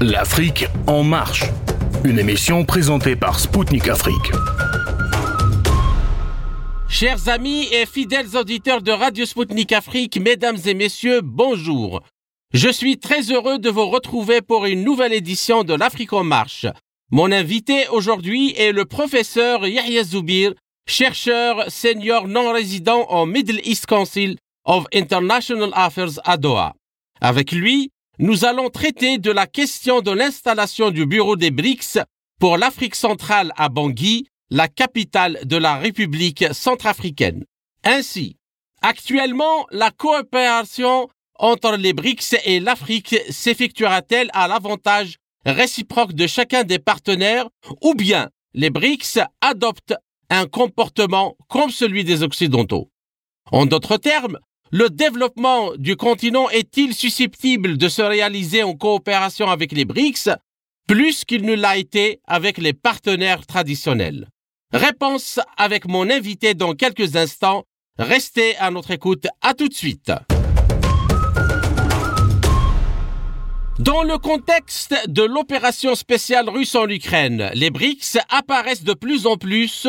L'Afrique en marche. Une émission présentée par Spoutnik Afrique. Chers amis et fidèles auditeurs de Radio Spoutnik Afrique, mesdames et messieurs, bonjour. Je suis très heureux de vous retrouver pour une nouvelle édition de l'Afrique en marche. Mon invité aujourd'hui est le professeur Yahya Zoubir, chercheur senior non résident au Middle East Council of International Affairs à Doha. Avec lui, nous allons traiter de la question de l'installation du bureau des BRICS pour l'Afrique centrale à Bangui, la capitale de la République centrafricaine. Ainsi, actuellement, la coopération entre les BRICS et l'Afrique s'effectuera-t-elle à l'avantage réciproque de chacun des partenaires ou bien les BRICS adoptent un comportement comme celui des Occidentaux? En d'autres termes, le développement du continent est-il susceptible de se réaliser en coopération avec les BRICS plus qu'il ne l'a été avec les partenaires traditionnels? Réponse avec mon invité dans quelques instants. Restez à notre écoute. À tout de suite. Dans le contexte de l'opération spéciale russe en Ukraine, les BRICS apparaissent de plus en plus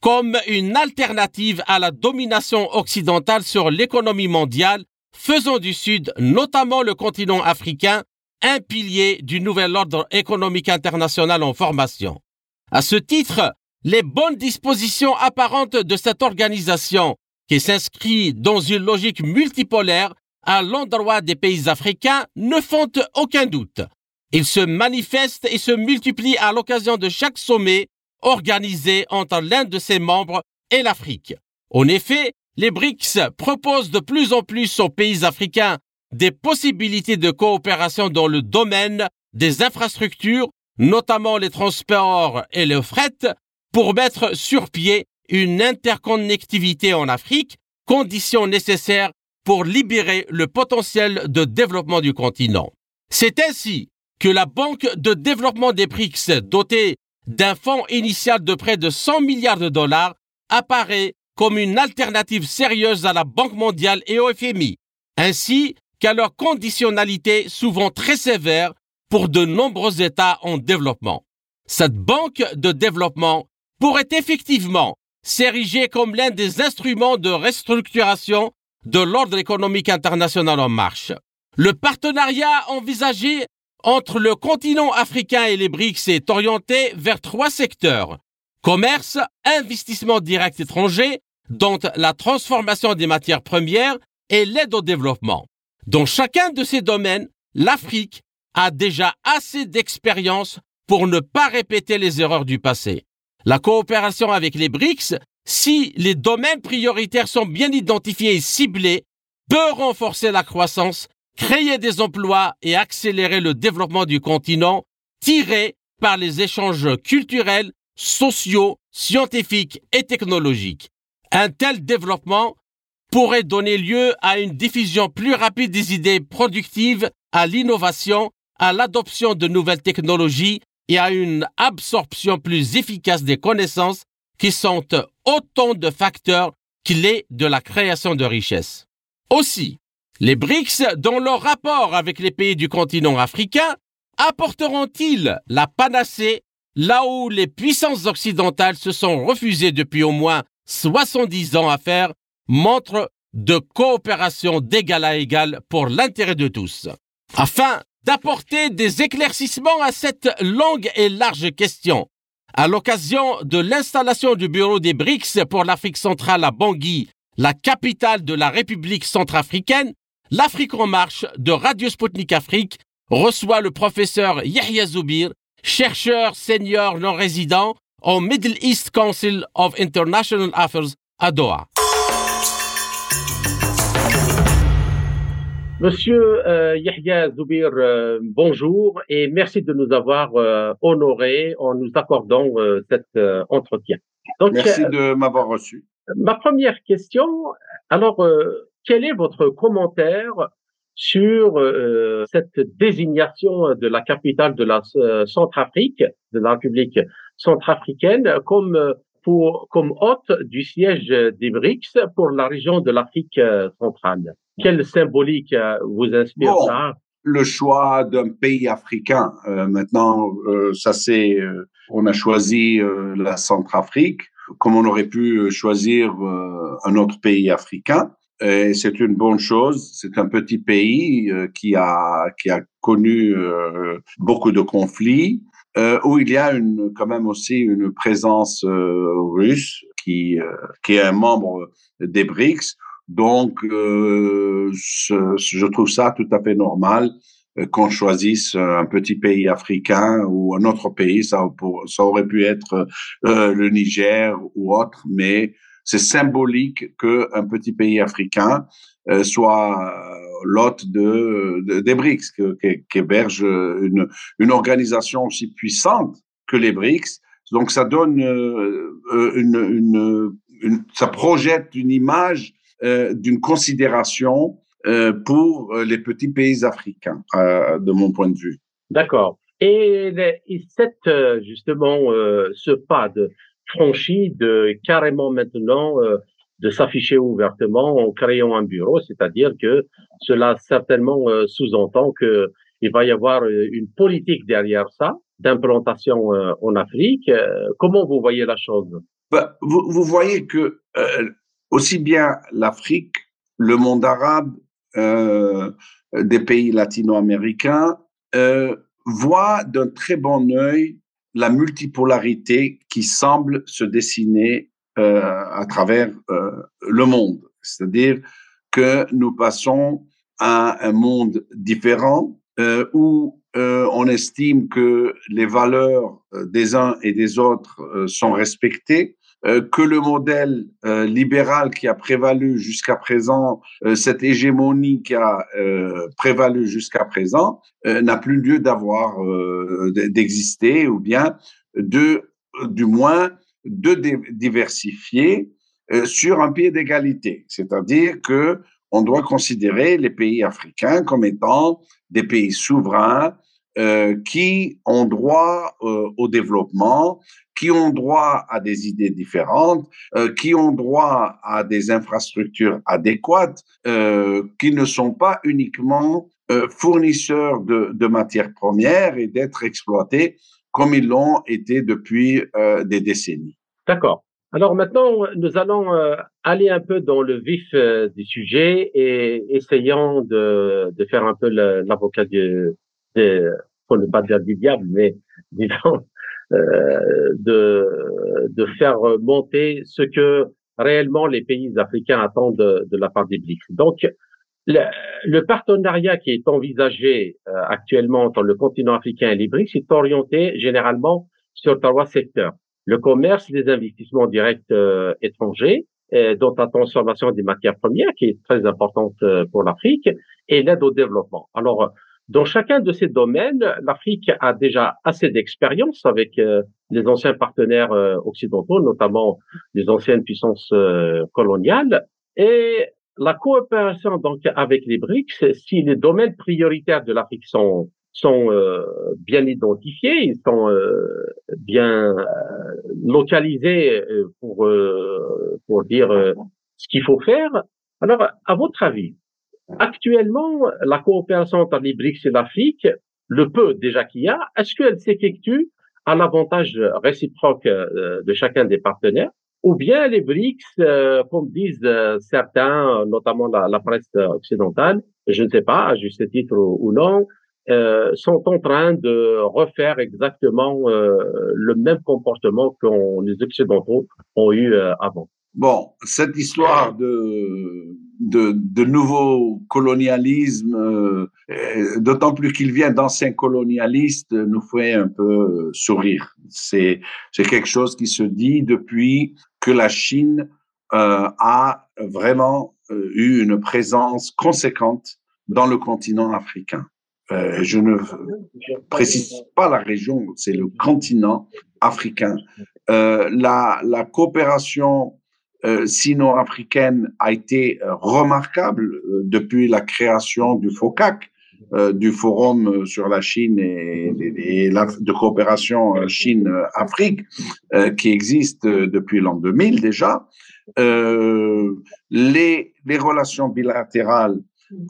comme une alternative à la domination occidentale sur l'économie mondiale, faisant du Sud, notamment le continent africain, un pilier du nouvel ordre économique international en formation. À ce titre, les bonnes dispositions apparentes de cette organisation, qui s'inscrit dans une logique multipolaire à l'endroit des pays africains, ne font aucun doute. Ils se manifestent et se multiplient à l'occasion de chaque sommet organisé entre l'un de ses membres et l'Afrique. En effet, les BRICS proposent de plus en plus aux pays africains des possibilités de coopération dans le domaine des infrastructures, notamment les transports et le fret, pour mettre sur pied une interconnectivité en Afrique, condition nécessaire pour libérer le potentiel de développement du continent. C'est ainsi que la Banque de développement des BRICS, dotée d'un fonds initial de près de 100 milliards de dollars apparaît comme une alternative sérieuse à la Banque mondiale et au FMI, ainsi qu'à leur conditionnalité souvent très sévère pour de nombreux États en développement. Cette banque de développement pourrait effectivement s'ériger comme l'un des instruments de restructuration de l'ordre économique international en marche. Le partenariat envisagé entre le continent africain et les BRICS est orienté vers trois secteurs. Commerce, investissement direct étranger, dont la transformation des matières premières et l'aide au développement. Dans chacun de ces domaines, l'Afrique a déjà assez d'expérience pour ne pas répéter les erreurs du passé. La coopération avec les BRICS, si les domaines prioritaires sont bien identifiés et ciblés, peut renforcer la croissance créer des emplois et accélérer le développement du continent tiré par les échanges culturels, sociaux, scientifiques et technologiques. Un tel développement pourrait donner lieu à une diffusion plus rapide des idées productives, à l'innovation, à l'adoption de nouvelles technologies et à une absorption plus efficace des connaissances qui sont autant de facteurs clés de la création de richesses. Aussi, les BRICS, dans leur rapport avec les pays du continent africain, apporteront-ils la panacée là où les puissances occidentales se sont refusées depuis au moins 70 ans à faire montre de coopération d'égal à égal pour l'intérêt de tous? Afin d'apporter des éclaircissements à cette longue et large question, à l'occasion de l'installation du bureau des BRICS pour l'Afrique centrale à Bangui, la capitale de la République centrafricaine, L'Afrique en marche de Radio Sputnik Afrique reçoit le professeur Yahya Zoubir, chercheur senior non résident au Middle East Council of International Affairs à Doha. Monsieur euh, Yahya Zoubir, euh, bonjour et merci de nous avoir euh, honorés en nous accordant cet entretien. merci de m'avoir reçu. Ma première question, alors quel est votre commentaire sur euh, cette désignation de la capitale de la euh, Centrafrique, de la République centrafricaine, comme euh, pour comme hôte du siège des BRICS pour la région de l'Afrique centrale? Quelle symbolique vous inspire ça? le choix d'un pays africain. Euh, maintenant, euh, ça c'est, euh, on a choisi la Centrafrique, comme on aurait pu choisir un autre pays africain. Et c'est une bonne chose. C'est un petit pays qui a qui a connu beaucoup de conflits, où il y a une quand même aussi une présence russe qui qui est un membre des BRICS donc, euh, je trouve ça tout à fait normal euh, qu'on choisisse un petit pays africain ou un autre pays. Ça, ça aurait pu être euh, le Niger ou autre, mais c'est symbolique qu'un petit pays africain soit l'hôte de, des BRICS, qui héberge une, organisation aussi puissante que les BRICS. Donc, ça donne une, ça projette une image euh, d'une considération euh, pour euh, les petits pays africains, de mon point de vue. D'accord. Et, et cette justement ce pas de franchi de carrément maintenant de s'afficher ouvertement en créant un bureau, c'est-à-dire que cela certainement sous-entend que il va y avoir une politique derrière ça d'implantation en Afrique. comment vous voyez la chose? Bah, vous, vous, voyez que aussi bien l'Afrique, le monde arabe, euh, des pays latino-américains euh, voient d'un très bon œil la multipolarité qui semble se dessiner euh, à travers euh, le monde. C'est-à-dire que nous passons à un monde différent euh, où euh, on estime que les valeurs des uns et des autres sont respectées, euh, que le modèle euh, libéral qui a prévalu jusqu'à présent, euh, cette hégémonie qui a prévalu jusqu'à présent, n'a plus lieu d'avoir d'exister ou bien de, du moins, de diversifier sur un pied d'égalité. C'est-à-dire que on doit considérer les pays africains comme étant des pays souverains euh, qui ont droit euh, au développement, qui ont droit à des idées différentes, euh, qui ont droit à des infrastructures adéquates, qui ne sont pas uniquement fournisseurs de, matières premières et d'être exploités comme ils l'ont été depuis des décennies. D'accord. Alors maintenant, nous allons aller un peu dans le vif du sujet et essayons de, de faire un peu l'avocat du, de, pour ne pas dire du diable, mais disons, euh, de, de faire monter ce que réellement les pays africains attendent de, la part des BRICS. Donc, le, le, partenariat qui est envisagé euh, actuellement entre le continent africain et les BRICS est orienté généralement sur trois secteurs. Le commerce, les investissements directs euh, étrangers, dont la transformation des matières premières, qui est très importante euh, pour l'Afrique, et l'aide au développement. Alors, dans chacun de ces domaines, l'Afrique a déjà assez d'expérience avec euh, les anciens partenaires euh, occidentaux, notamment les anciennes puissances euh, coloniales. Et la coopération donc avec les BRICS, si les domaines prioritaires de l'Afrique sont sont bien identifiés, ils sont bien localisés pour pour dire ce qu'il faut faire. Alors, à votre avis, Actuellement, la coopération entre les BRICS et l'Afrique, le peu déjà qu'il y a, est-ce qu'elle s'effectue à l'avantage réciproque euh, de chacun des partenaires ou bien les BRICS, euh, comme disent euh, certains, notamment la, presse occidentale, je ne sais pas, à juste titre ou, non, sont en train de refaire exactement le même comportement que les Occidentaux ont eu avant? Bon, cette histoire de, de, de nouveau colonialisme, euh, d'autant plus qu'il vient d'anciens colonialistes, nous fait un peu sourire. C'est quelque chose qui se dit depuis que la Chine euh, a vraiment euh, eu une présence conséquente dans le continent africain. Euh, je ne précise pas la région, c'est le continent africain. Euh, la, la coopération sino-africaine a été euh, remarquable euh, depuis la création du FOCAC, du Forum sur la Chine et, la, de coopération Chine-Afrique, qui existe depuis l'an 2000 déjà. les, les relations bilatérales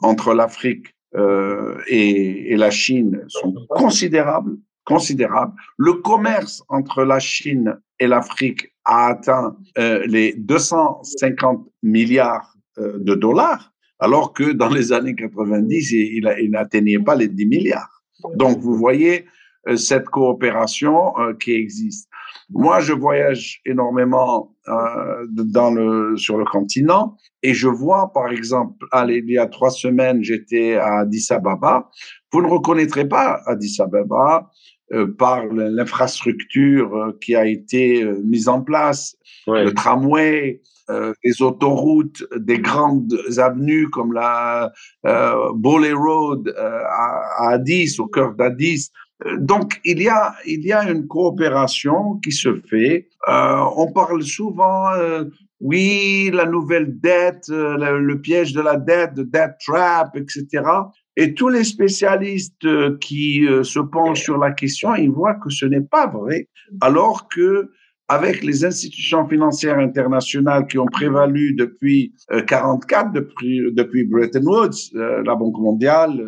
entre l'Afrique euh, et, et, la Chine sont considérables, considérables. Le commerce entre la Chine et l'Afrique a atteint euh, les 250 milliards euh, de dollars, alors que dans les années 90, il, n'atteignait pas les 10 milliards. Donc, vous voyez euh, cette coopération qui existe. Moi, je voyage énormément sur le continent et je vois, par exemple, il y a trois semaines, j'étais à Addis Ababa. Vous ne reconnaîtrez pas Addis Ababa par l'infrastructure euh, qui a été euh, mise en place, le tramway, les autoroutes, des grandes avenues comme la euh, Road à, à Addis, au cœur d'Addis. Donc, il y, a, il y a une coopération qui se fait. Euh, on parle souvent, euh, oui, la nouvelle dette, le, le, piège de la dette, de debt trap, etc. Et tous les spécialistes euh, qui euh, se penchent sur la question, ils voient que ce n'est pas vrai, alors que avec les institutions financières internationales qui ont prévalu depuis 44, euh, depuis, depuis Bretton Woods, la Banque mondiale,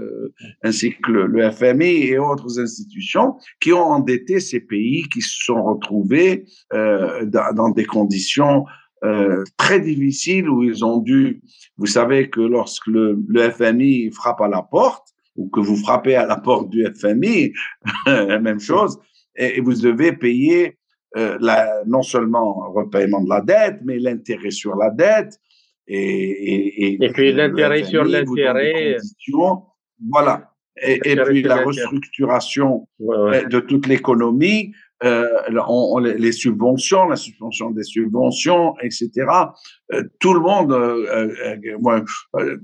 ainsi que le, FMI et autres institutions, qui ont endetté ces pays qui se sont retrouvés dans des conditions euh, très difficile où ils ont dû, vous savez que lorsque le, le, FMI frappe à la porte, ou que vous frappez à la porte du FMI, la même chose, et, vous devez payer euh, la, non seulement le repaiement de la dette, mais l'intérêt sur la dette. Et, et, et puis l'intérêt sur l'intérêt. Voilà. Et, puis la restructuration de toute l'économie euh, on, les subventions, la suspension des subventions, etc. Euh, tout le monde, euh, euh moi,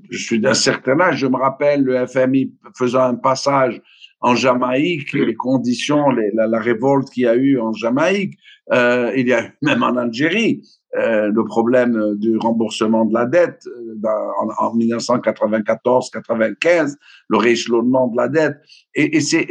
je suis d'un certain âge, je me rappelle le FMI faisant un passage en Jamaïque, les conditions, la, révolte qu'il y a eu en Jamaïque, il y a eu même en Algérie. Euh, le problème du remboursement de la dette dans, en, en 1994-95, le rééchelonnement de la dette. Et, et c'est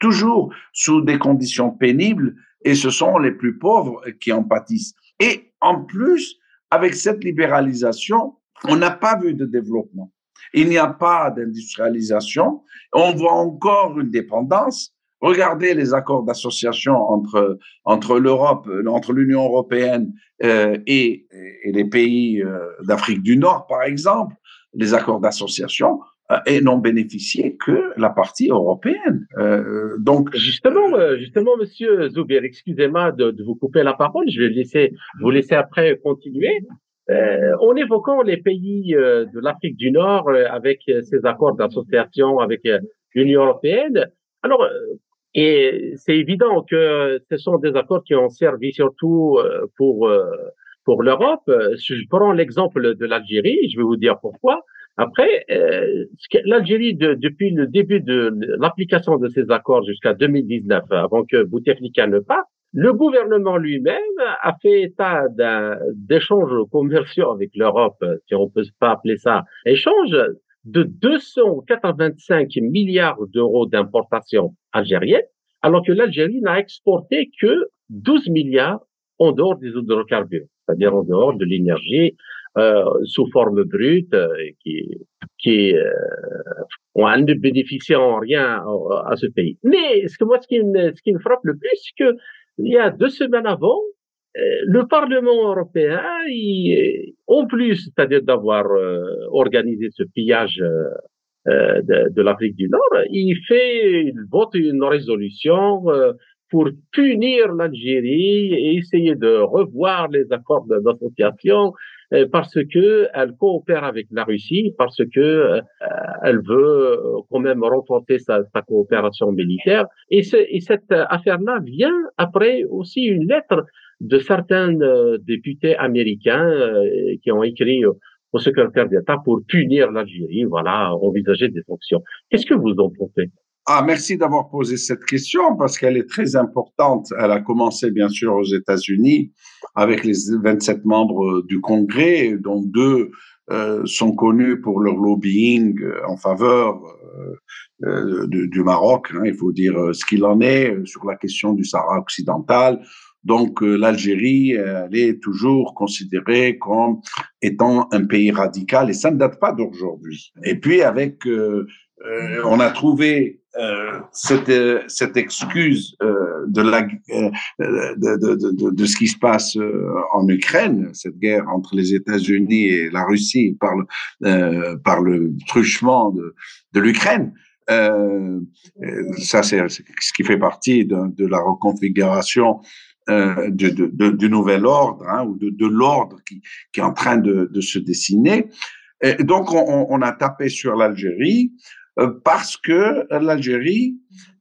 toujours sous des conditions pénibles et ce sont les plus pauvres qui en pâtissent. Et en plus, avec cette libéralisation, on n'a pas vu de développement. Il n'y a pas d'industrialisation. On voit encore une dépendance. Regardez les accords d'association entre entre l'Europe, entre l'Union européenne euh, et, et, les pays euh, d'Afrique du Nord, par exemple, les accords d'association. Euh, et n'ont bénéficié que la partie européenne. Euh, donc justement, euh, justement, Monsieur Zuber, excusez-moi de, de, vous couper la parole. Je vais laisser vous laisser après continuer. Euh, en évoquant les pays euh, de l'Afrique du Nord avec ces accords d'association avec l'Union européenne, alors et c'est évident que ce sont des accords qui ont servi surtout pour pour l'Europe. Je prends l'exemple de l'Algérie. Je vais vous dire pourquoi. Après, euh, l'Algérie, de, depuis le début de l'application de ces accords jusqu'à 2019, avant que Bouteflika ne parte, le gouvernement lui-même a fait état d'échanges commerciaux avec l'Europe, si on peut pas appeler ça échange, de 285 milliards d'euros d'importation algérienne, alors que l'Algérie n'a exporté que 12 milliards en dehors des hydrocarbures, c'est-à-dire en dehors de l'énergie, euh, sous forme brute euh, qui qui euh, ont ne bénéficient en rien à, ce pays. Mais ce que moi ce qui me, ce qui me frappe le plus, c'est que il y a deux semaines avant, le Parlement européen, il, en plus, c'est-à-dire d'avoir organisé ce pillage de, de l'Afrique du Nord, il fait, il vote une résolution pour punir l'Algérie et essayer de revoir les accords d'association euh, parce que elle coopère avec la Russie, parce que euh, elle veut euh, quand même renforcer sa, sa coopération militaire. Et, et cette affaire-là vient après aussi une lettre de certains députés américains qui ont écrit au secrétaire d'État pour punir l'Algérie, voilà, envisager des sanctions. Qu'est-ce que vous en pensez? Ah, merci d'avoir posé cette question parce qu'elle est très importante. Elle a commencé bien sûr aux États-Unis avec les 27 membres du Congrès, dont deux euh, sont connus pour leur lobbying en faveur euh, euh du, Maroc. Hein, il faut dire euh, ce qu'il en est sur la question du Sahara occidental. Donc euh, l'Algérie, elle est toujours considérée comme étant un pays radical et ça ne date pas d'aujourd'hui. Et puis avec euh, on a trouvé euh, cette, cette excuse euh, de, la, euh, de, de, de, de, ce qui se passe euh, en Ukraine, cette guerre entre les États-Unis et la Russie par le, par le truchement de, de l'Ukraine. ça, c'est ce qui fait partie de, la reconfiguration euh, du, du nouvel ordre hein, ou de, l'ordre qui, qui, est en train de, se dessiner. Et donc, on, on, a tapé sur l'Algérie euh, parce que l'Algérie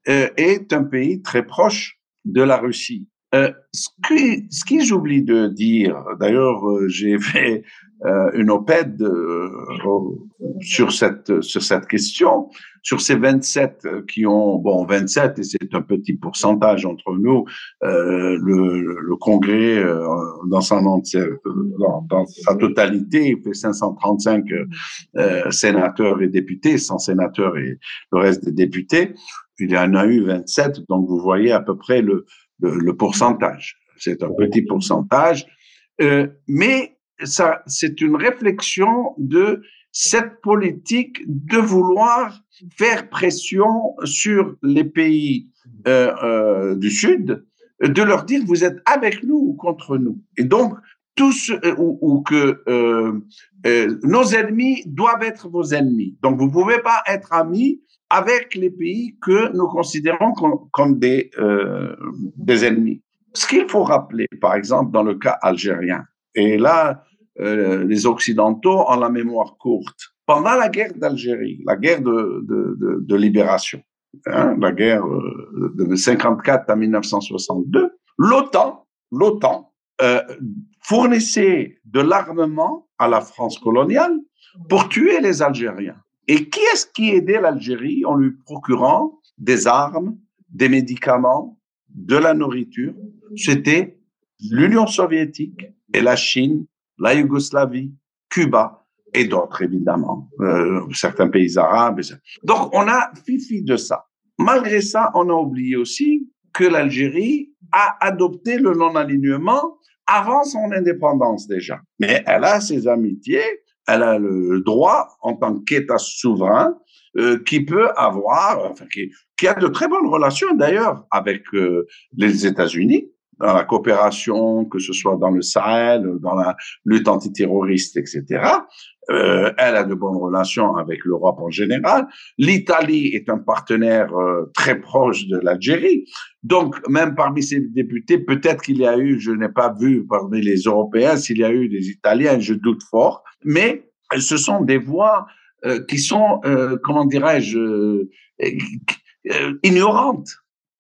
euh, est un pays très proche de la Russie. Euh, ce que, ce que j'oublie de dire, d'ailleurs, j'ai fait euh, une OPED euh, sur cette sur cette question, sur ces 27 qui ont bon 27 et c'est un petit pourcentage entre nous. Euh, le, le, Congrès dans sa dans, dans, sa totalité fait 535 sénateurs et députés, 100 sénateurs et le reste des députés. Il y en a eu 27, donc vous voyez à peu près le le, le pourcentage. C'est un petit pourcentage, mais c'est une réflexion de cette politique de vouloir faire pression sur les pays euh, euh, du Sud, de leur dire vous êtes avec nous ou contre nous. Et donc, tous euh, ou, que nos ennemis doivent être vos ennemis. Donc, vous pouvez pas être amis avec les pays que nous considérons comme, des, des ennemis. Ce qu'il faut rappeler, par exemple, dans le cas algérien, et là, euh, les Occidentaux ont la mémoire courte. Pendant la guerre d'Algérie, la guerre de, de, libération, hein, la guerre euh, de 54 à 1962, l'OTAN, l'OTAN euh, fournissait de l'armement à la France coloniale pour tuer les Algériens. Et qui est-ce qui aidait l'Algérie en lui procurant des armes, des médicaments, de la nourriture? C'était l'Union soviétique et la Chine la Yougoslavie, Cuba et d'autres évidemment, euh, certains pays arabes. Donc on a fifi de ça. Malgré ça, on a oublié aussi que l'Algérie a adopté le non-alignement avant son indépendance déjà. Mais elle a ses amitiés, elle a le droit en tant qu'État souverain euh, qui peut avoir, enfin qui, a de très bonnes relations d'ailleurs avec euh, les États-Unis, dans la coopération, que ce soit dans le Sahel, dans la lutte antiterroriste, etc. Euh, elle a de bonnes relations avec l'Europe en général. L'Italie est un partenaire euh, très proche de l'Algérie. Donc, même parmi ces députés, peut-être qu'il y a eu, je n'ai pas vu parmi les Européens s'il y a eu des Italiens, je doute fort, mais ce sont des voix euh, qui sont, comment dirais-je, ignorantes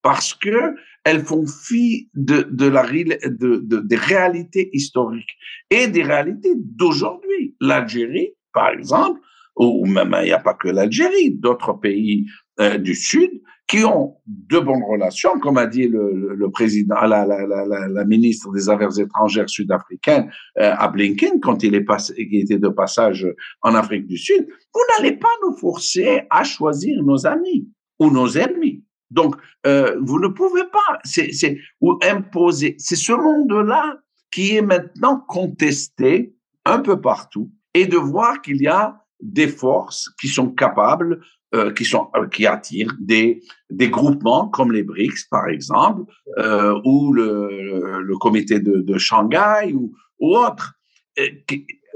parce que elles font fi de, la de, de, des réalités historiques et des réalités d'aujourd'hui. L'Algérie, par exemple, ou même il n'y a pas que l'Algérie, d'autres pays euh, du Sud qui ont de bonnes relations, comme a dit le, président, la, ministre des Affaires étrangères sud-africaine euh, à Blinken quand il était de passage en Afrique du Sud. Vous n'allez pas nous forcer à choisir nos amis ou nos ennemis. Donc, euh, vous ne pouvez pas, c'est ou imposer. C'est ce monde-là qui est maintenant contesté un peu partout et de voir qu'il y a des forces qui sont capables, euh, qui sont euh, qui attirent des des groupements comme les BRICS par exemple euh, ou le, le, comité de, de Shanghai ou, ou autres, euh,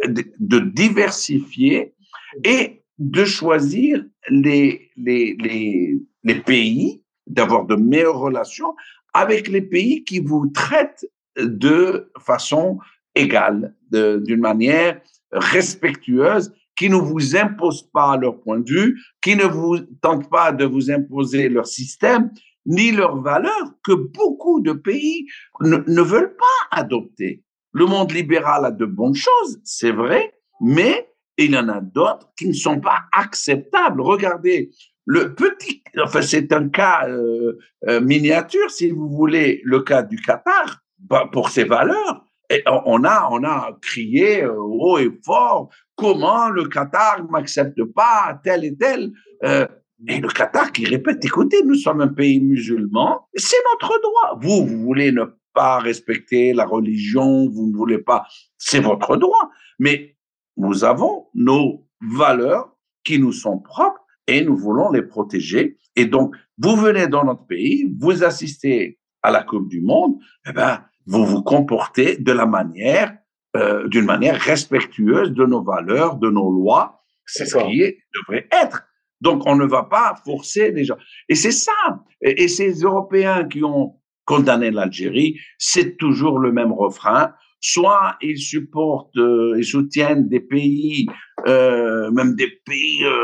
de, de diversifier et de choisir les les les, les pays d'avoir de meilleures relations avec les pays qui vous traitent de façon égale, d'une manière respectueuse, qui ne vous imposent pas leur point de vue, qui ne vous tentent pas de vous imposer leur système, ni leurs valeurs, que beaucoup de pays ne, ne veulent pas adopter. Le monde libéral a de bonnes choses, c'est vrai, mais il y en a d'autres qui ne sont pas acceptables. Regardez le petit, enfin c'est un cas euh, euh, miniature, si vous voulez, le cas du Qatar, bah, pour ses valeurs. Et on a, on a crié euh, haut et fort comment le Qatar m'accepte pas tel et tel. Euh, et le Qatar qui répète, écoutez, nous sommes un pays musulman, c'est notre droit. Vous, vous voulez ne pas respecter la religion, vous ne voulez pas, c'est votre droit. Mais nous avons nos valeurs qui nous sont propres et nous voulons les protéger. Et donc, vous venez dans notre pays, vous assistez à la Coupe du Monde, eh ben, vous vous comportez de la manière, euh, d'une manière respectueuse de nos valeurs, de nos lois. C'est ce qui est, devrait être. Donc, on ne va pas forcer les gens. Et c'est ça. Et, ces Européens qui ont condamné l'Algérie, c'est toujours le même refrain. Soit ils supportent, euh, ils soutiennent des pays, euh, même des pays euh,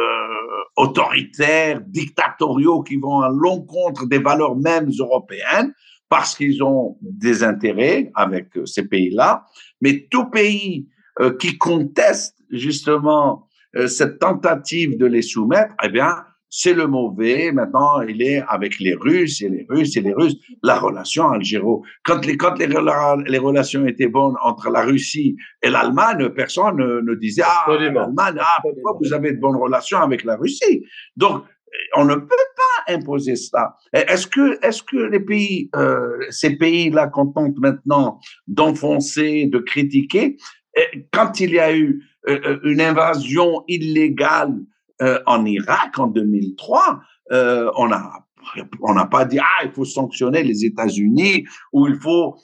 autoritaires, dictatoriaux, qui vont à l'encontre des valeurs mêmes européennes, parce qu'ils ont des intérêts avec ces pays-là. Mais tout pays euh, qui conteste justement euh, cette tentative de les soumettre, eh bien, c'est le mauvais. Maintenant, il est avec les Russes et les Russes et les Russes. La relation algéro. Quand les, quand les, les relations étaient bonnes entre la Russie et l'Allemagne, personne ne, ne disait, ah, l'Allemagne, ah, pourquoi vous avez de bonnes relations avec la Russie? Donc, on ne peut pas imposer ça. Est-ce que, est-ce que les pays, euh, ces pays-là contentent maintenant d'enfoncer, de critiquer Quand il y a eu euh, euh, une invasion illégale euh, en Irak en 2003, on a on n'a pas dit ah il faut sanctionner les États-Unis ou il faut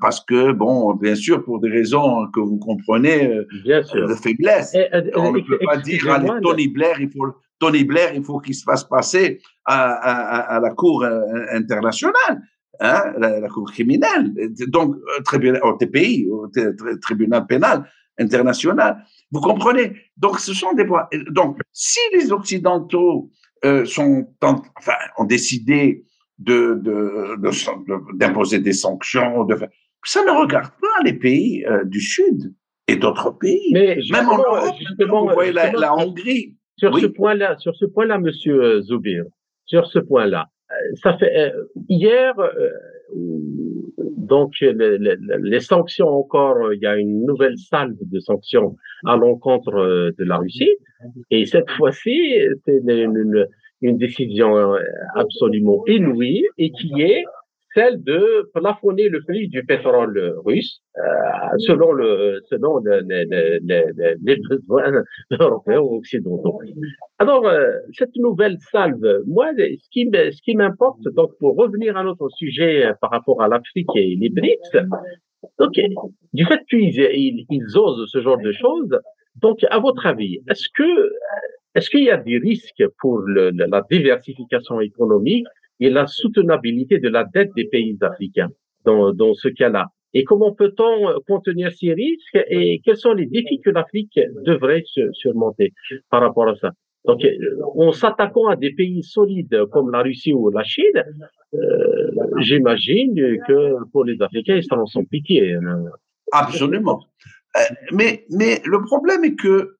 parce que bon bien sûr pour des raisons que vous comprenez de faiblesse. On ne peut pas dire à Tony Blair il faut Tony Blair il faut qu'il se fasse passer à, la cour internationale hein, la, cour criminelle. Donc tribunal au TPI au tribunal pénal international. Vous comprenez? Donc, ce sont des voies. Donc, si les Occidentaux euh, sont, enfin, ont décidé de, d'imposer des sanctions, de, ça ne regarde pas les pays euh, du Sud et d'autres pays. Mais Même en Europe, vous voyez la, Hongrie. Sur ce point-là, sur ce point-là, Monsieur Zoubir, sur ce point-là, euh, ça fait hier donc, les, sanctions encore, il y a une nouvelle salve de sanctions à l'encontre euh, de la Russie. Et cette fois-ci, c'est une, une, décision euh, absolument inouïe et qui est celle de plafonner le prix du pétrole russe euh, selon le selon les besoins européens ou occidentaux. Alors euh, cette nouvelle salve, moi, ce qui ce qui m'importe donc pour revenir à notre sujet euh, par rapport à l'Afrique et les BRICS, donc du fait qu'ils ils, osent ce genre de choses, donc à votre avis, est-ce que est-ce qu'il y a des risques pour la diversification économique et la soutenabilité de la dette des pays africains dans, ce cas-là. Et comment peut-on contenir ces risques et quels sont les défis que l'Afrique devrait surmonter par rapport à ça? Donc, en s'attaquant à des pays solides comme la Russie ou la Chine, euh, j'imagine que pour les Africains, ils s'en sont piqués. Hein. Absolument. Euh, mais, le problème est que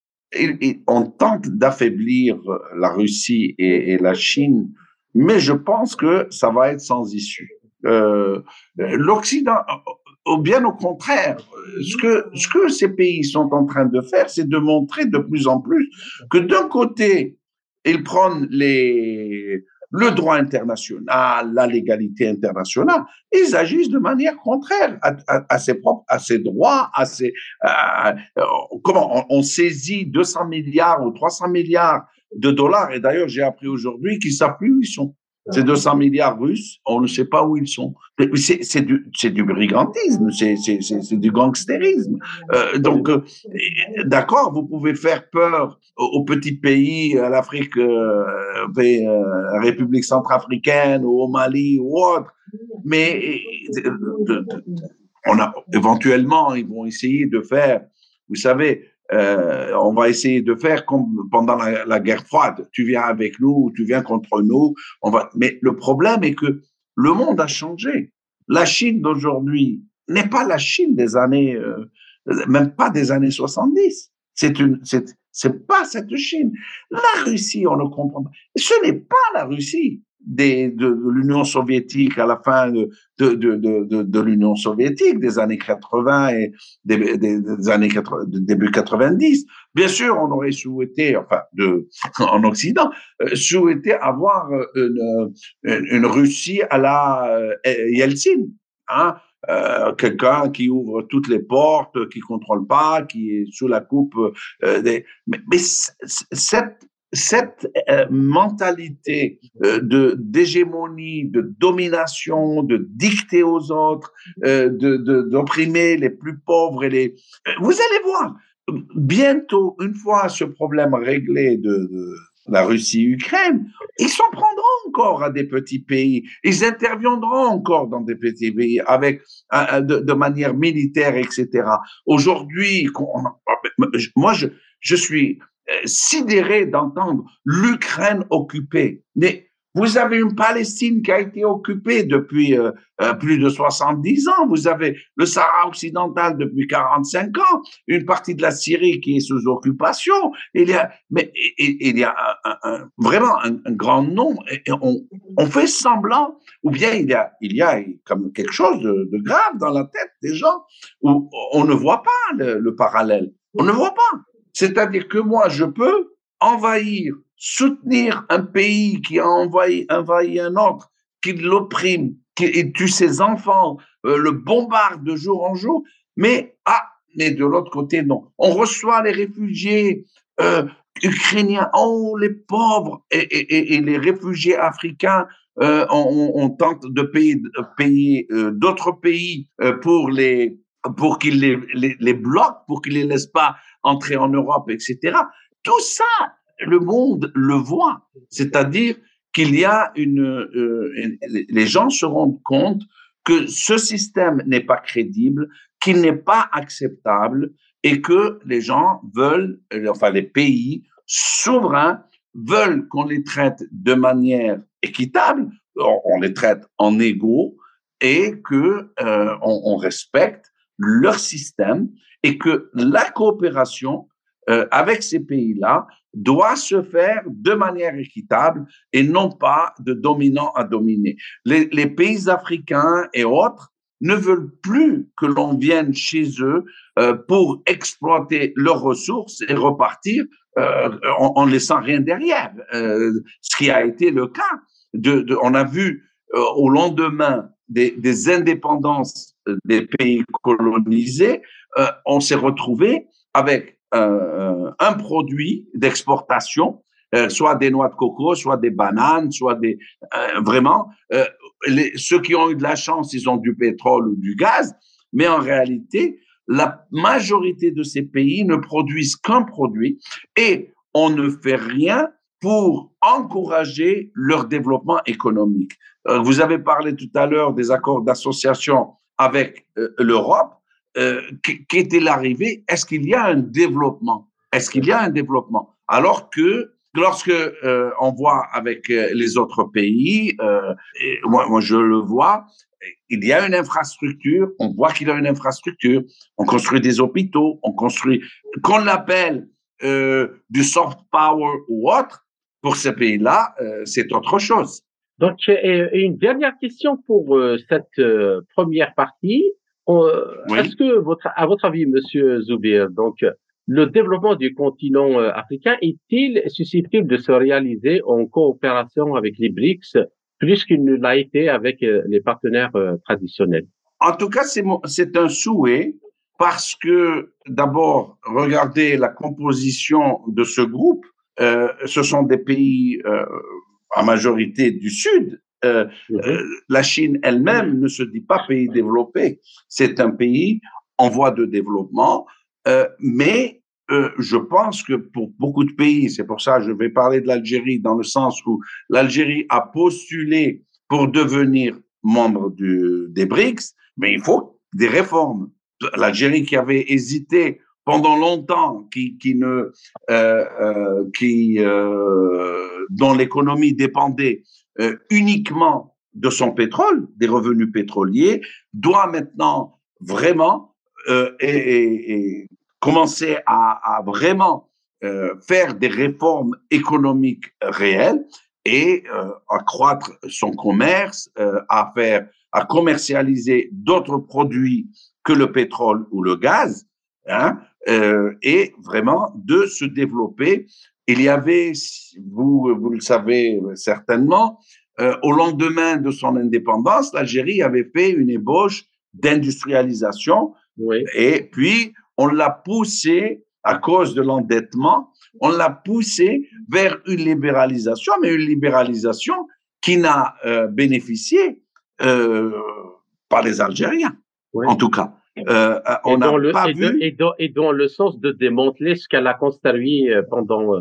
on tente d'affaiblir la Russie et la Chine mais je pense que ça va être sans issue. Euh, L'Occident, bien au contraire, ce que, ce que ces pays sont en train de faire, c'est de montrer de plus en plus que d'un côté, ils prennent le droit international, la légalité internationale, ils agissent de manière contraire à, à, à à ses droits, à ses, comment on, saisit 200 milliards ou 300 milliards de dollars. Et d'ailleurs, j'ai appris aujourd'hui qu'ils savent plus où ils sont. Ces 200 milliards russes, on ne sait pas où ils sont. C'est du, brigantisme, c'est du gangstérisme. Euh, donc, euh, d'accord, vous pouvez faire peur aux, petits pays, à l'Afrique, euh, euh, la République centrafricaine, au Mali ou autre, mais on a, éventuellement, ils vont essayer de faire, vous savez, euh, on va essayer de faire comme pendant la, guerre froide. Tu viens avec nous, tu viens contre nous. On va. Mais le problème est que le monde a changé. La Chine d'aujourd'hui n'est pas la Chine des années, euh, même pas des années 70. C'est une, c'est, c'est pas cette Chine. La Russie, on ne comprend pas. Ce n'est pas la Russie des, de, l'Union soviétique à la fin de, de, de, de l'Union soviétique des années 80 et des, des, années 80, début 90. Bien sûr, on aurait souhaité, enfin, de, en Occident, euh, souhaité avoir une, une, Russie à la euh, Yeltsin, hein, euh, quelqu'un qui ouvre toutes les portes, qui contrôle pas, qui est sous la coupe des. Mais, mais cette cette euh, mentalité euh, de d'hégémonie, de domination, de dicter aux autres, euh, de d'opprimer les plus pauvres et les. Vous allez voir, bientôt, une fois ce problème réglé de, la Russie-Ukraine, ils s'en prendront encore à des petits pays. Ils interviendront encore dans des petits pays avec de, manière militaire, etc. Aujourd'hui, moi, je, suis sidéré d'entendre l'Ukraine occupée. Mais vous avez une Palestine qui a été occupée depuis euh, euh, plus de 70 ans. Vous avez le Sahara occidental depuis 45 ans. Une partie de la Syrie qui est sous occupation. Il y a, mais il, y a vraiment un, grand nombre. Et on, fait semblant, ou bien il y a, il y a comme quelque chose de, grave dans la tête des gens où on ne voit pas le parallèle. On ne voit pas. C'est-à-dire que moi, je peux envahir, soutenir un pays qui a envahi, un autre, qui l'opprime, qui tue ses enfants, euh, le bombarde de jour en jour, mais ah, mais de l'autre côté, non. On reçoit les réfugiés euh, ukrainiens, oh les pauvres, et, les réfugiés africains, euh, on, tente de payer, d'autres pays pour les pour qu'ils les, les, les bloquent, pour qu'ils les laissent pas entrer en Europe, etc. Tout ça, le monde le voit. C'est-à-dire qu'il y a une, euh, les gens se rendent compte que ce système n'est pas crédible, qu'il n'est pas acceptable et que les gens veulent, enfin les pays souverains veulent qu'on les traite de manière équitable, on les traite en égaux et que euh, on, on respecte leur système et que la coopération euh, avec ces pays-là doit se faire de manière équitable et non pas de dominant à dominer. Les, pays africains et autres ne veulent plus que l'on vienne chez eux euh, pour exploiter leurs ressources et repartir euh, en, en, laissant rien derrière, ce qui a été le cas. On a vu au lendemain des, des indépendances des pays colonisés, euh, on s'est retrouvé avec euh, un produit d'exportation, euh, soit des noix de coco, soit des bananes, soit des vraiment les, ceux qui ont eu de la chance, ils ont du pétrole ou du gaz, mais en réalité, la majorité de ces pays ne produisent qu'un produit et on ne fait rien pour encourager leur développement économique. Vous avez parlé tout à l'heure des accords d'association avec l'Europe. Euh, qu'est-il l'arrivée Est-ce qu'il y a un développement? Est-ce qu'il y a un développement? Alors que lorsque euh, on voit avec euh, les autres pays, euh, moi, moi, je le vois, il y a une infrastructure, on voit qu'il y a une infrastructure, on construit des hôpitaux, on construit, qu'on l'appelle euh, du soft power ou autre, pour ces pays-là, euh, c'est autre chose. Donc, une dernière question pour cette première partie. Est-ce que, votre, à votre avis, Monsieur Zoubir, donc le développement du continent euh, africain est-il susceptible de se réaliser en coopération avec les BRICS plus qu'il ne l'a été avec euh, les partenaires euh, traditionnels? En tout cas, c'est un souhait parce que d'abord, regardez la composition de ce groupe. Euh, ce sont des pays euh, en majorité du Sud, euh, mhm. euh, la Chine elle-même ne se dit pas pays développé. C'est un pays en voie de développement, euh, mais euh, je pense que pour beaucoup de pays, c'est pour ça que je vais parler de l'Algérie dans le sens où l'Algérie a postulé pour devenir membre du, des BRICS, mais il faut des réformes. L'Algérie qui avait hésité pendant longtemps, qui, qui ne, euh, euh, qui, euh, dont l'économie dépendait euh, uniquement de son pétrole, des revenus pétroliers, doit maintenant vraiment euh, et, et, et commencer à, à vraiment euh, faire des réformes économiques réelles et accroître son commerce, à faire, à commercialiser d'autres produits que le pétrole ou le gaz, hein, euh, et vraiment de se développer. Il y avait, vous, vous le savez certainement, euh, au lendemain de son indépendance, l'Algérie avait fait une ébauche d'industrialisation oui. et puis on l'a poussé à cause de l'endettement on l'a poussé vers une libéralisation, mais une libéralisation qui n'a euh, bénéficié euh, par les Algériens, en tout cas. Euh, on n'a pas vu... et, dans, et, dans, le sens de démanteler ce qu'elle a construit euh, pendant euh,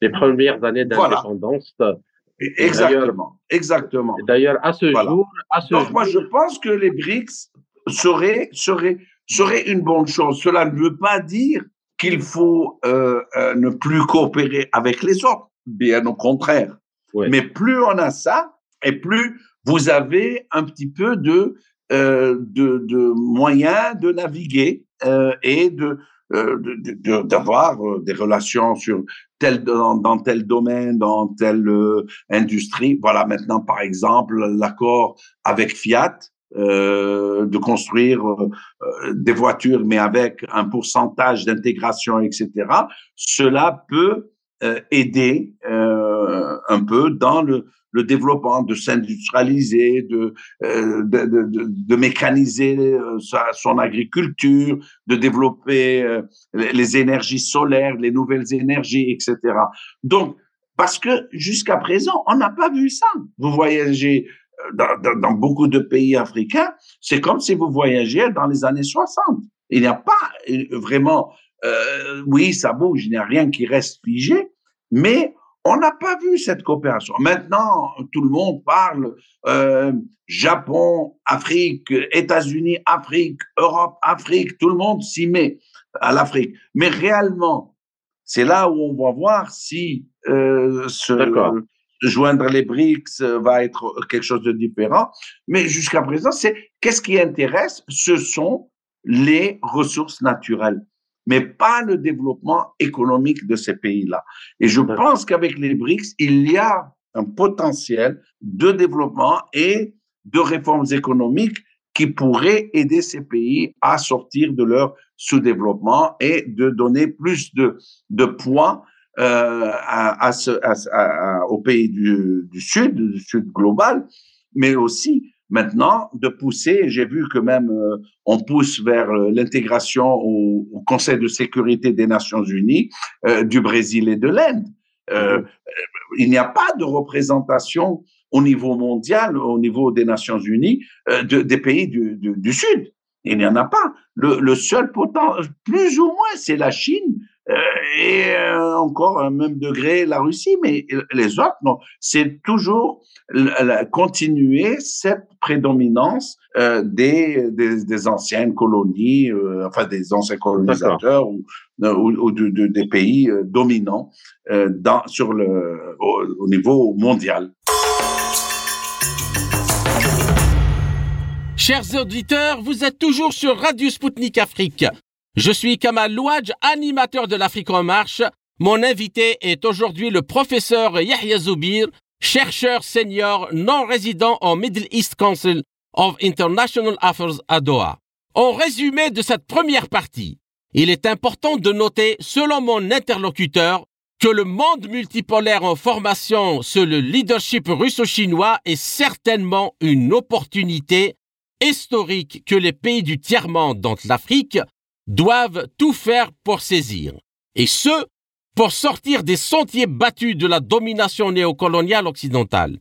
les premières années d'indépendance. Exactement, exactement. D'ailleurs, à ce jour, à ce Donc, moi, je pense que les BRICS seraient, seraient, seraient une bonne chose. Cela ne veut pas dire qu'il faut euh, euh, ne plus coopérer avec les autres, bien au contraire. Mais plus on a ça, et plus vous avez un petit peu de, euh, de, moyens de naviguer euh, et de d'avoir des relations sur tel dans, tel domaine, dans telle industrie. Voilà maintenant par exemple l'accord avec Fiat euh, de construire euh, des voitures, mais avec un pourcentage d'intégration, etc., cela peut euh, aider euh, un peu dans le, développement, de s'industrialiser, de, de, de, mécaniser sa, son agriculture, de développer les énergies solaires, les nouvelles énergies, etc. Donc, parce que jusqu'à présent, on n'a pas vu ça. Vous voyagez dans, dans, beaucoup de pays africains, c'est comme si vous voyagiez dans les années 60. Il n'y a pas euh, vraiment, euh, oui, ça bouge, il n'y a rien qui reste figé, mais on n'a pas vu cette coopération. Maintenant, tout le monde parle euh, Japon, Afrique, États-Unis, Afrique, Europe, Afrique, tout le monde s'y met à l'Afrique. Mais réellement, c'est là où on va voir si euh, ce, joindre les BRICS euh, va être quelque chose de différent. Mais jusqu'à présent, c'est qu'est-ce qui intéresse? Ce sont les ressources naturelles, mais pas le développement économique de ces pays-là. Et je pense qu'avec les BRICS, il y a un potentiel de développement et de réformes économiques qui pourraient aider ces pays à sortir de leur sous-développement et de donner plus de, de poids euh, à, à, ce, à, au pays du, du, Sud, du Sud global, mais aussi maintenant de pousser, j'ai vu que même euh, on pousse vers euh, l'intégration au, au, Conseil de sécurité des Nations Unies euh, du Brésil et de l'Inde. Euh, il n'y a pas de représentation au niveau mondial, au niveau des Nations Unies, de, des pays du, du, du Sud. Il n'y en a pas. Le, le seul potent, plus ou moins, c'est la Chine et euh, encore un même degré la Russie, mais les autres, non. C'est toujours continuer cette prédominance euh, des, des, des, anciennes colonies, euh, enfin des anciens colonisateurs ou, ou, de, de, des pays euh, dominants dans, sur le, au, au niveau mondial. Chers auditeurs, vous êtes toujours sur Radio Sputnik Afrique. Je suis Kamal Louadj, animateur de l'Afrique en marche. Mon invité est aujourd'hui le professeur Yahya Zoubir, chercheur senior non résident au Middle East Council of International Affairs à Doha. En résumé de cette première partie, il est important de noter, selon mon interlocuteur, que le monde multipolaire en formation sous le leadership russo-chinois est certainement une opportunité historique que les pays du tiers-monde, dont l'Afrique, doivent tout faire pour saisir. Et ce, pour sortir des sentiers battus de la domination néocoloniale occidentale.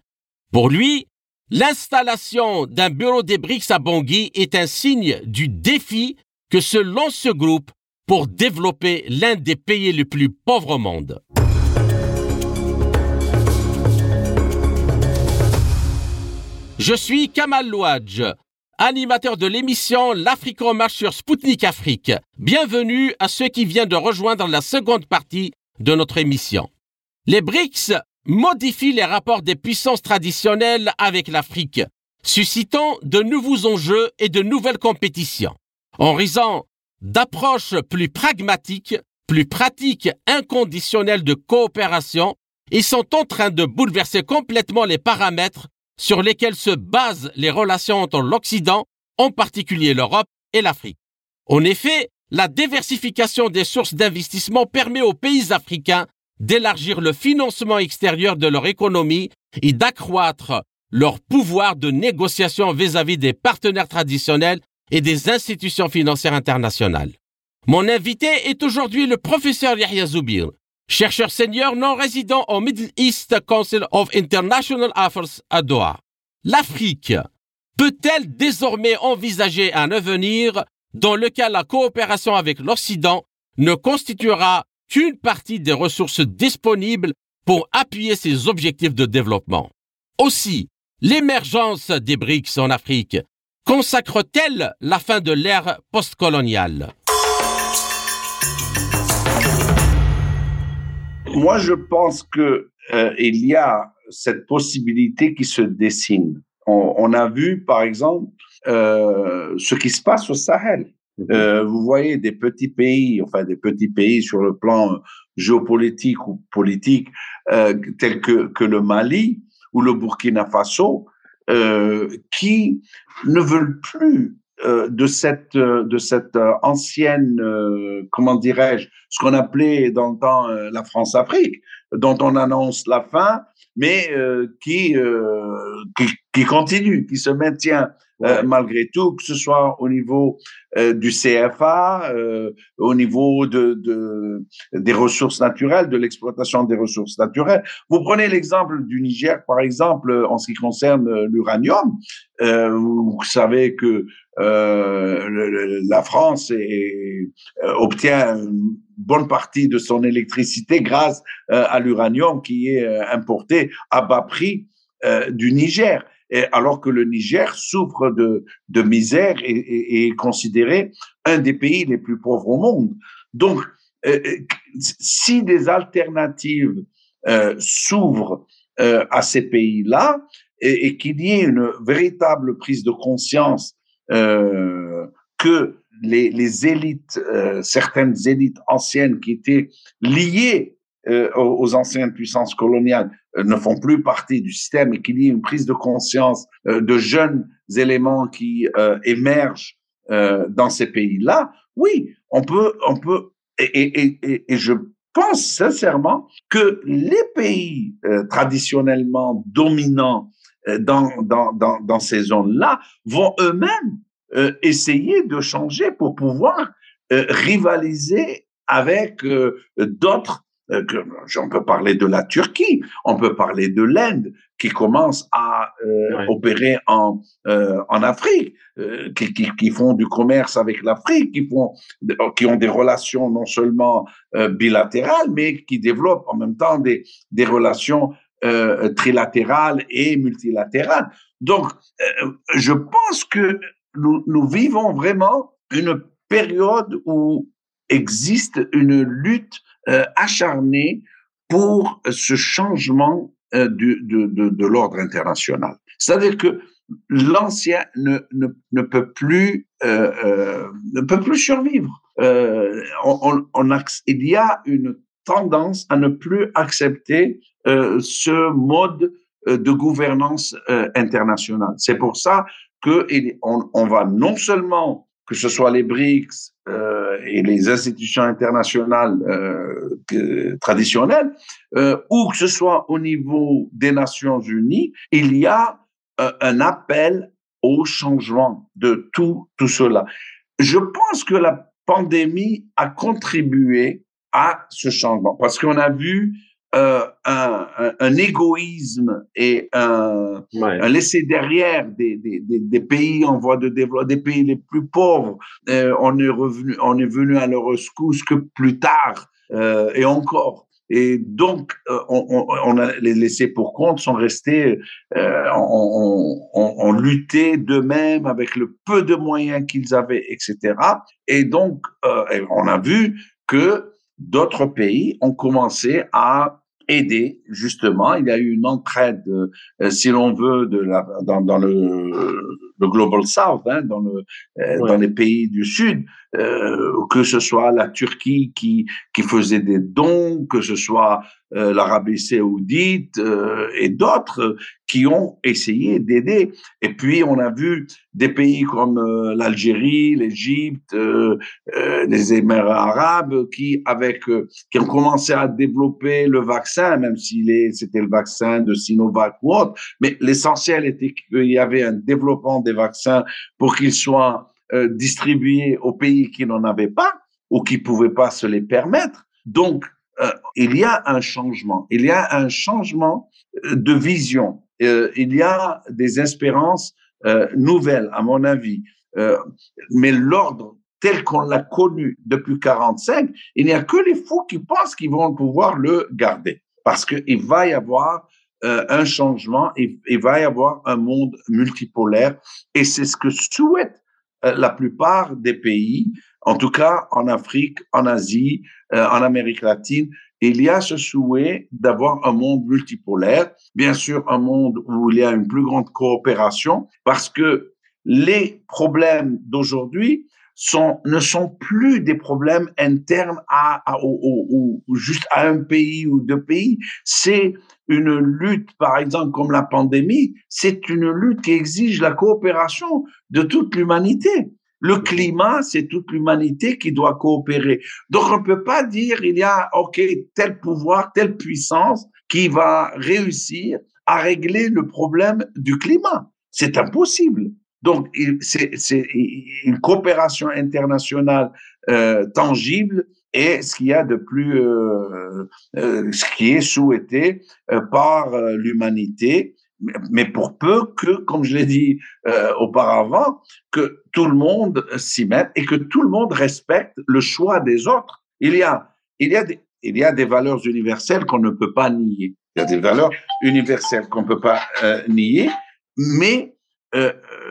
Pour lui, l'installation d'un bureau des BRICS à Bangui est un signe du défi que se lance ce groupe pour développer l'un des pays les plus pauvres au monde. Je suis Kamal Louadj, animateur de l'émission L'Afrique en marche sur Spoutnik Afrique. Bienvenue à ceux qui viennent de rejoindre la seconde partie de notre émission. Les BRICS modifient les rapports des puissances traditionnelles avec l'Afrique, suscitant de nouveaux enjeux et de nouvelles compétitions. En raison d'approches plus pragmatiques, plus pratiques, inconditionnelles de coopération, ils sont en train de bouleverser complètement les paramètres sur lesquels se basent les relations entre l'Occident, en particulier l'Europe et l'Afrique. En effet, la diversification des sources d'investissement permet aux pays africains d'élargir le financement extérieur de leur économie et d'accroître leur pouvoir de négociation vis-à-vis des partenaires traditionnels et des institutions financières internationales. Mon invité est aujourd'hui le professeur Yahya Zoubir, chercheur senior non résident au Middle East Council of International Affairs à Doha. L'Afrique peut-elle désormais envisager un avenir dans lequel la coopération avec l'Occident ne constituera qu'une partie des ressources disponibles pour appuyer ses objectifs de développement? Aussi, l'émergence des BRICS en Afrique consacre-t-elle la fin de l'ère postcoloniale? Moi, je pense que euh, il y a cette possibilité qui se dessine. On, a vu, par exemple, euh, ce qui se passe au Sahel. Mhm. Euh, vous voyez des petits pays, enfin des petits pays sur le plan géopolitique ou politique, euh, tels que, que le Mali ou le Burkina Faso, euh, qui ne veulent plus euh, de cette de cette ancienne comment dirais-je ce qu'on appelait dans le temps la France-Afrique dont on annonce la fin mais qui, qui qui continue qui se maintient euh, malgré tout, que ce soit au niveau euh, du CFA, euh, au niveau de, de, des ressources naturelles, de l'exploitation des ressources naturelles. Vous prenez l'exemple du Niger, par exemple, en ce qui concerne l'uranium. vous savez que la France obtient une bonne partie de son électricité grâce à l'uranium qui est importé à bas prix du Niger alors que le Niger souffre de, misère et, est considéré un des pays les plus pauvres au monde. Donc, euh, euh, si des alternatives euh, s'ouvrent à ces pays-là et, qu'il y ait une véritable prise de conscience que les, élites, certaines élites anciennes qui étaient liées aux anciennes puissances coloniales ne font plus partie du système et qu'il y ait une prise de conscience euh, de jeunes éléments qui émergent dans ces pays-là, oui, on peut, on peut, et, je pense sincèrement que les pays traditionnellement dominants dans, dans, dans ces zones-là vont eux-mêmes essayer de changer pour pouvoir rivaliser avec d'autres euh, on peut parler de la Turquie, on peut parler de l'Inde qui commence à euh, opérer en euh, en Afrique, qui, qui, qui, font du commerce avec l'Afrique, qui font qui ont des relations non seulement bilatérales mais qui développent en même temps des des relations trilatérales et multilatérales. Donc, je pense que nous, nous vivons vraiment une période où existe une lutte euh, acharné pour ce changement euh, de, de, de, l'ordre international. C'est-à-dire que l'ancien ne, ne, ne, peut plus euh, euh ne peut plus survivre. Euh, on, on, il y a une tendance à ne plus accepter euh, ce mode de gouvernance internationale. C'est pour ça que on, on va non seulement que ce soit les BRICS euh, et les institutions internationales euh, traditionnelles, euh, ou que ce soit au niveau des Nations Unies, il y a euh, un appel au changement de tout, tout cela. Je pense que la pandémie a contribué à ce changement parce qu'on a vu euh, un, un, égoïsme et un, un laisser derrière des, des, des, pays en voie de développement, des pays les plus pauvres. Euh, on est revenu, on est venu à leur rescousse que plus tard euh, et encore. Et donc, on, on, on, a les laissés pour compte sont restés, on, on, luttait d'eux-mêmes avec le peu de moyens qu'ils avaient, etc. Et donc, on a vu que d'autres pays ont commencé à aider justement. Il y a eu une entraide, euh, si l'on veut, de la, dans, dans le, le, Global South, hein, dans, le, euh, dans les pays du Sud, euh, que ce soit la Turquie qui, qui faisait des dons, que ce soit euh, l'Arabie saoudite et d'autres qui ont essayé d'aider. Et puis, on a vu des pays comme l'Algérie, l'Égypte, les Émirats arabes qui, avec, qui ont commencé à développer le vaccin, même est, c'était le vaccin de Sinovac ou autre. Mais l'essentiel était qu'il y avait un développement des vaccins pour qu'ils soient distribués aux pays qui n'en avaient pas ou qui pouvaient pas se les permettre. Donc, euh, il y a un changement, il y a un changement euh, de vision, euh, il y a des espérances nouvelles, à mon avis. mais l'ordre tel qu'on l'a connu depuis 45, il n'y a que les fous qui pensent qu'ils vont pouvoir le garder, parce qu'il va y avoir un changement, il, il va y avoir un monde multipolaire, et c'est ce que souhaitent la plupart des pays en tout cas, en Afrique, en Asie, euh, en Amérique latine, il y a ce souhait d'avoir un monde multipolaire, bien sûr un monde où il y a une plus grande coopération, parce que les problèmes d'aujourd'hui sont, ne sont plus des problèmes internes à, juste à un pays ou deux pays. C'est une lutte, par exemple, comme la pandémie, c'est une lutte qui exige la coopération de toute l'humanité. Le climat, c'est toute l'humanité qui doit coopérer. Donc, on ne peut pas dire il y a, OK, tel pouvoir, telle puissance qui va réussir à régler le problème du climat. C'est impossible. Donc, c'est une coopération internationale euh, tangible et ce qu'il y a de plus, euh, euh, ce qui est souhaité par l'humanité mais pour peu que, comme je l'ai dit auparavant, que tout le monde s'y mette et que tout le monde respecte le choix des autres. Il y a, il y a, des, il y a des valeurs universelles qu'on ne peut pas nier. Il y a des valeurs universelles qu'on ne peut pas nier, mais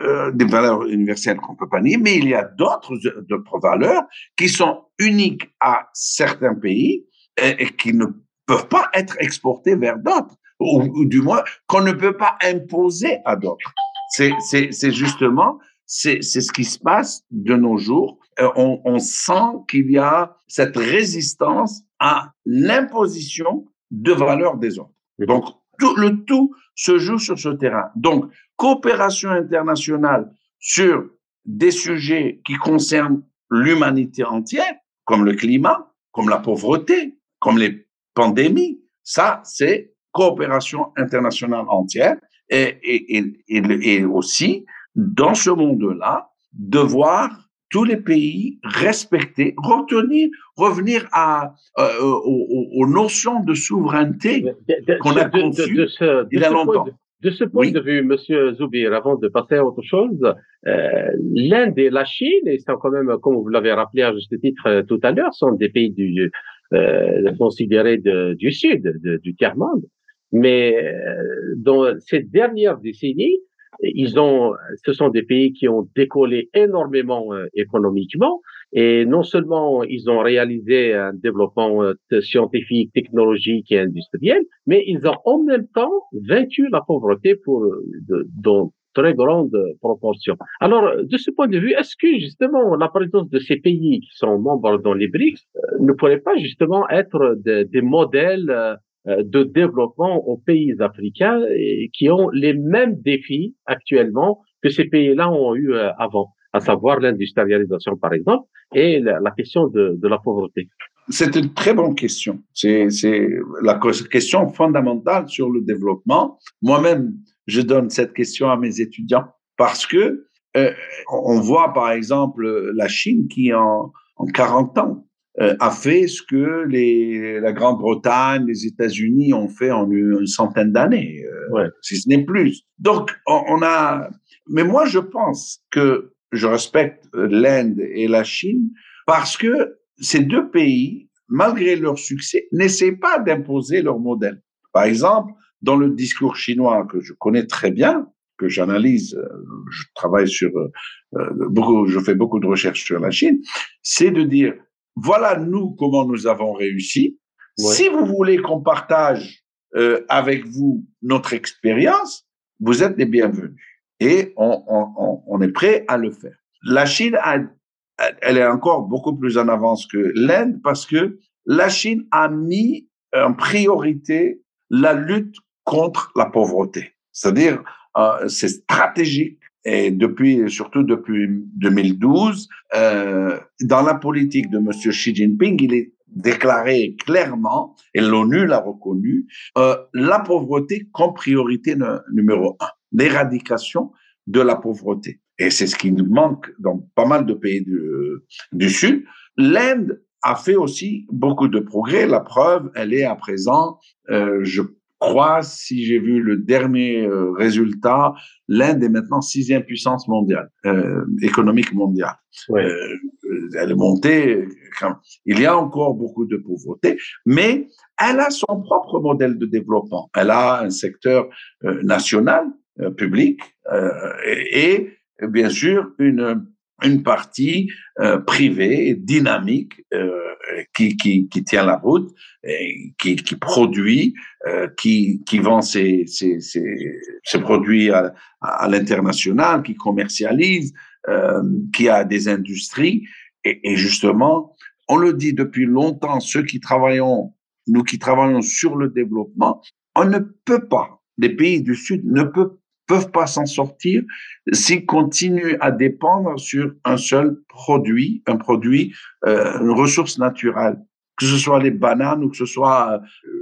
euh, des valeurs universelles qu'on ne peut pas nier, mais il y a d'autres d'autres valeurs qui sont uniques à certains pays et, et qui ne peuvent pas être exportées vers d'autres ou, du moins qu'on ne peut pas imposer à d'autres. C'est justement c'est ce qui se passe de nos jours. Euh, on, on sent qu'il y a cette résistance à l'imposition de valeurs des autres. Donc tout, le tout se joue sur ce terrain. Donc coopération internationale sur des sujets qui concernent l'humanité entière, comme le climat, comme la pauvreté, comme les pandémies. Ça, c'est coopération internationale entière et, et, et, et aussi, dans ce monde-là, devoir tous les pays respecter, retenir, revenir à, euh, aux, aux, notions de souveraineté qu'on a conçues il y a longtemps. De ce point de vue, Monsieur Zoubir, avant de passer à autre chose, euh, l'Inde et la Chine, et sont quand même, comme vous l'avez rappelé à juste titre euh, tout à l'heure, sont des pays du, euh, considérés de, du Sud, de, du tiers-monde. Mais euh, dans ces dernières décennies, ils ont, ce sont des pays qui ont décollé énormément économiquement et non seulement ils ont réalisé un développement euh, scientifique, technologique et industriel, mais ils ont en même temps vaincu la pauvreté pour de, dans très grande proportion. Alors, de ce point de vue, est-ce que justement la présence de ces pays qui sont membres dans les BRICS ne pourrait pas justement être des modèles euh, de développement aux pays africains qui ont les mêmes défis actuellement que ces pays-là ont eu euh, avant, à savoir l'industrialisation par exemple et la, question de, de, la pauvreté. C'est une très bonne question. C'est la question fondamentale sur le développement. Moi-même, je donne cette question à mes étudiants parce que euh, on voit par exemple la Chine qui en, en 40 ans euh, a fait ce que les, la Grande-Bretagne, les États-Unis ont fait en une, centaine d'années, euh, si ce n'est plus. Donc, on, a. Mais moi, je pense que je respecte l'Inde et la Chine parce que ces deux pays, malgré leur succès, n'essaient pas d'imposer leur modèle. Par exemple, dans le discours chinois que je connais très bien, que j'analyse, euh, je travaille sur beaucoup, je fais beaucoup de recherches sur la Chine, c'est de dire voilà nous comment nous avons réussi. Si vous voulez qu'on partage euh, avec vous notre expérience, vous êtes les bienvenus et on, est prêt à le faire. La Chine, elle est encore beaucoup plus en avance que l'Inde parce que la Chine a mis en priorité la lutte contre la pauvreté. C'est-à-dire, euh, c'est stratégique et depuis, surtout depuis 2012, euh, dans la politique de M. Xi Jinping, il est déclaré clairement, et l'ONU l'a reconnu, euh, la pauvreté comme priorité numéro un, l'éradication de la pauvreté. Et c'est ce qui nous manque dans pas mal de pays du, du Sud. L'Inde a fait aussi beaucoup de progrès. La preuve, elle est à présent, euh, je crois, si j'ai vu le dernier euh, résultat, l'Inde est maintenant sixième puissance mondiale, euh, économique mondiale. Euh, elle est montée. Il y a encore beaucoup de pauvreté, mais elle a son propre modèle de développement. Elle a un secteur national, public, et, et bien sûr une une partie euh, privée, dynamique, euh, qui, qui, qui, tient la route, qui, qui produit, euh, qui, qui vend ses, ses, ses, produits à, à l'international, qui commercialise, euh, qui a des industries. Et, et, justement, on le dit depuis longtemps, ceux qui travaillons, nous qui travaillons sur le développement, on ne peut pas, les pays du Sud ne peuvent peuvent pas s'en sortir s'ils continuent à dépendre sur un seul produit, un produit, euh, une ressource naturelle, que ce soit les bananes ou que ce soit euh,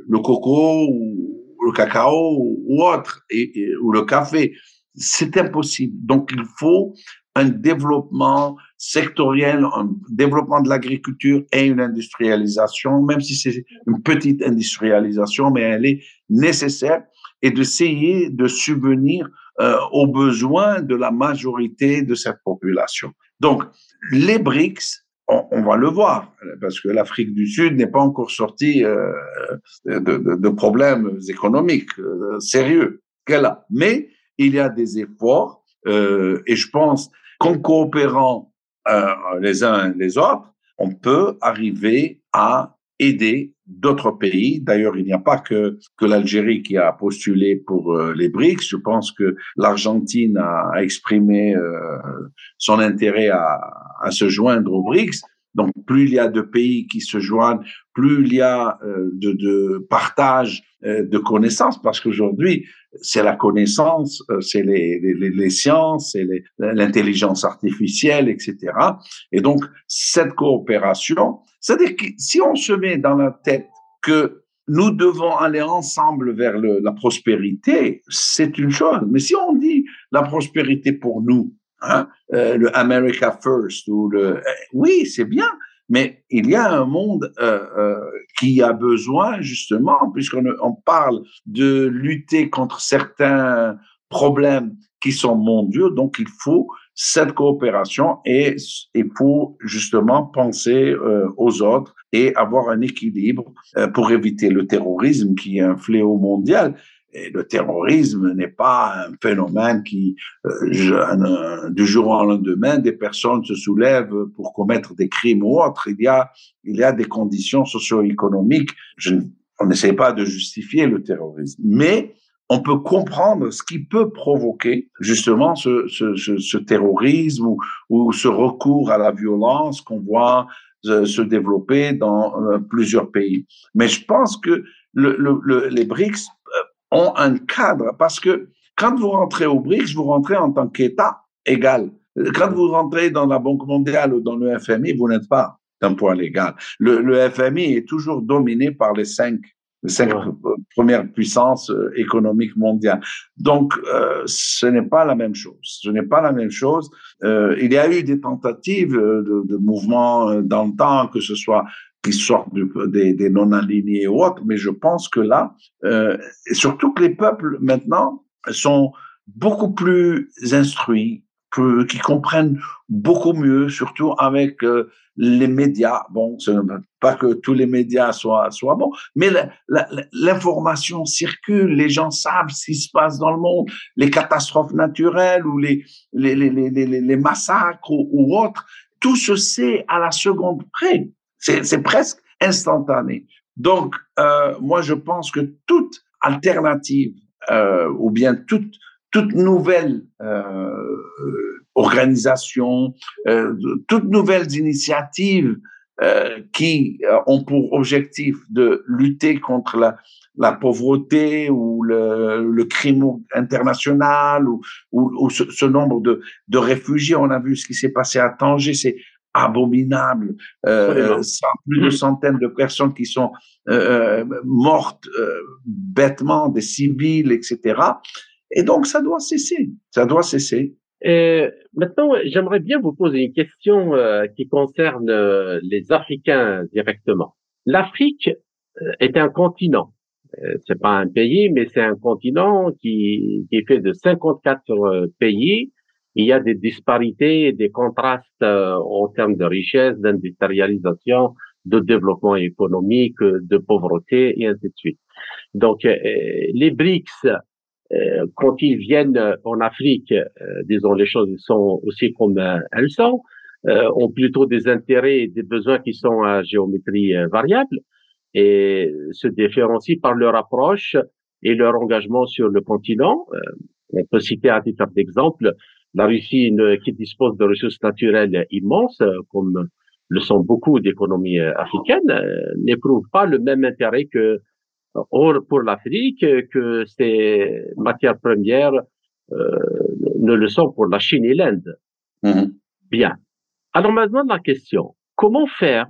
le coco ou le cacao ou autre, et, ou le café. C'est impossible. Donc, il faut un développement sectoriel, un développement de l'agriculture et une industrialisation, même si c'est une petite industrialisation, mais elle est nécessaire et d'essayer de subvenir euh, aux besoins de la majorité de cette population. Donc, les BRICS, on, va le voir, parce que l'Afrique du Sud n'est pas encore sortie euh, de, problèmes économiques euh, sérieux qu'elle a. Mais il y a des efforts, et je pense qu'en coopérant les uns les autres, on peut arriver à aider d'autres pays. D'ailleurs, il n'y a pas que, que l'Algérie qui a postulé pour euh, les BRICS. Je pense que l'Argentine a, exprimé euh, son intérêt à, à, se joindre aux BRICS. Donc, plus il y a de pays qui se joignent, plus il y a euh, de, de, partage de connaissances, parce qu'aujourd'hui, c'est la connaissance, c'est les, sciences, c'est l'intelligence artificielle, etc. Et donc, cette coopération, c'est-à-dire que si on se met dans la tête que nous devons aller ensemble vers la prospérité, c'est une chose. Mais si on dit la prospérité pour nous, hein, euh, le America First ou le, euh, oui, c'est bien, mais il y a un monde euh, euh, qui a besoin justement, puisqu'on on parle de lutter contre certains problèmes qui sont mondiaux, donc il faut cette coopération et il faut justement penser euh, aux autres et avoir un équilibre euh, pour éviter le terrorisme qui est un fléau mondial. Et le terrorisme n'est pas un phénomène qui, euh, du jour au lendemain, des personnes se soulèvent pour commettre des crimes ou autres. Il y a, il y a des conditions socio-économiques. Je, on n'essaie pas de justifier le terrorisme, mais on peut comprendre ce qui peut provoquer justement ce, terrorisme ou, ce recours à la violence qu'on voit euh, se développer dans euh, plusieurs pays. Mais je pense que le, le, les BRICS ont un cadre parce que quand vous rentrez au BRICS, vous rentrez en tant qu'État égal. Quand vous rentrez dans la Banque mondiale ou dans le FMI, vous n'êtes pas d'un point légal. Le, le FMI est toujours dominé par les cinq les cinq premières puissances euh, économiques mondiales. Donc, euh, ce n'est pas la même chose. Ce n'est pas la même chose. Euh, il y a eu des tentatives de, de mouvements dans le temps, que ce soit qui sortent des, non-alignés ou autres, mais je pense que là, euh, surtout que les peuples maintenant sont beaucoup plus instruits, qui comprennent beaucoup mieux, surtout avec euh, les médias. Bon, ce pas que tous les médias soient, soient bons, mais l'information circule, les gens savent ce qui se passe dans le monde, les catastrophes naturelles ou les, les, les, les, les massacres ou, ou, autres, tout se sait à la seconde près. C'est presque instantané. Donc, euh, moi, je pense que toute alternative euh, ou bien toute toute nouvelle euh, organisation, euh, toutes nouvelles initiatives euh, qui euh, ont pour objectif de lutter contre la, la pauvreté ou le, le crime international ou, ou, ou ce, ce, nombre de, de réfugiés. On a vu ce qui s'est passé à Tanger, c'est abominable. Euh, plus de centaines de personnes qui sont euh, mortes euh, bêtement, des civils, etc. Et donc, ça doit cesser. Ça doit cesser. Et maintenant, j'aimerais bien vous poser une question euh, qui concerne euh, les Africains directement. L'Afrique euh, est un continent. c'est pas un pays, mais c'est un continent qui, qui est fait de 54 pays. Il y a des disparités, des contrastes en termes de richesse, d'industrialisation, de développement économique, de pauvreté et ainsi de suite. Donc, les BRICS euh, quand ils viennent en Afrique, euh, disons les choses sont aussi comme euh, elles sont, ont plutôt des intérêts et des besoins qui sont à géométrie variable et se différencient par leur approche et leur engagement sur le continent. on peut citer à titre d'exemple la Russie qui dispose de ressources naturelles immenses, comme le sont beaucoup d'économies africaines, n'éprouve pas le même intérêt que Or, pour l'Afrique, que ces matières premières euh, ne le sont pour la Chine et l'Inde. Mm-hmm. Bien. Alors maintenant, la question, comment faire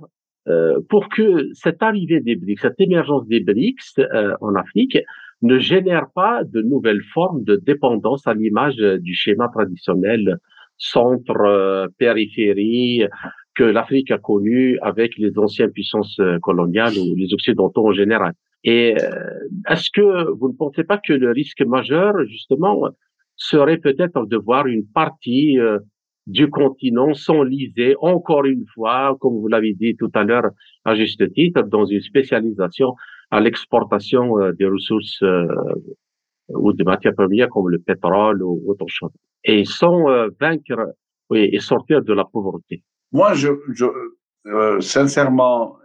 euh, pour que cette arrivée des BRICS, cette émergence des BRICS euh, en Afrique ne génère pas de nouvelles formes de dépendance à l'image du schéma traditionnel centre-périphérie que l'Afrique a connu avec les anciennes puissances coloniales ou les Occidentaux en général. Et euh, est-ce que vous ne pensez pas que le risque majeur, justement, serait peut-être de voir une partie euh, du continent s'enliser encore une fois, comme vous l'avez dit tout à l'heure à juste titre, dans une spécialisation à l'exportation euh, des ressources ou des matières premières comme le pétrole ou autre chose, et sans vaincre oui, et sortir de la pauvreté. Moi, je, je sincèrement,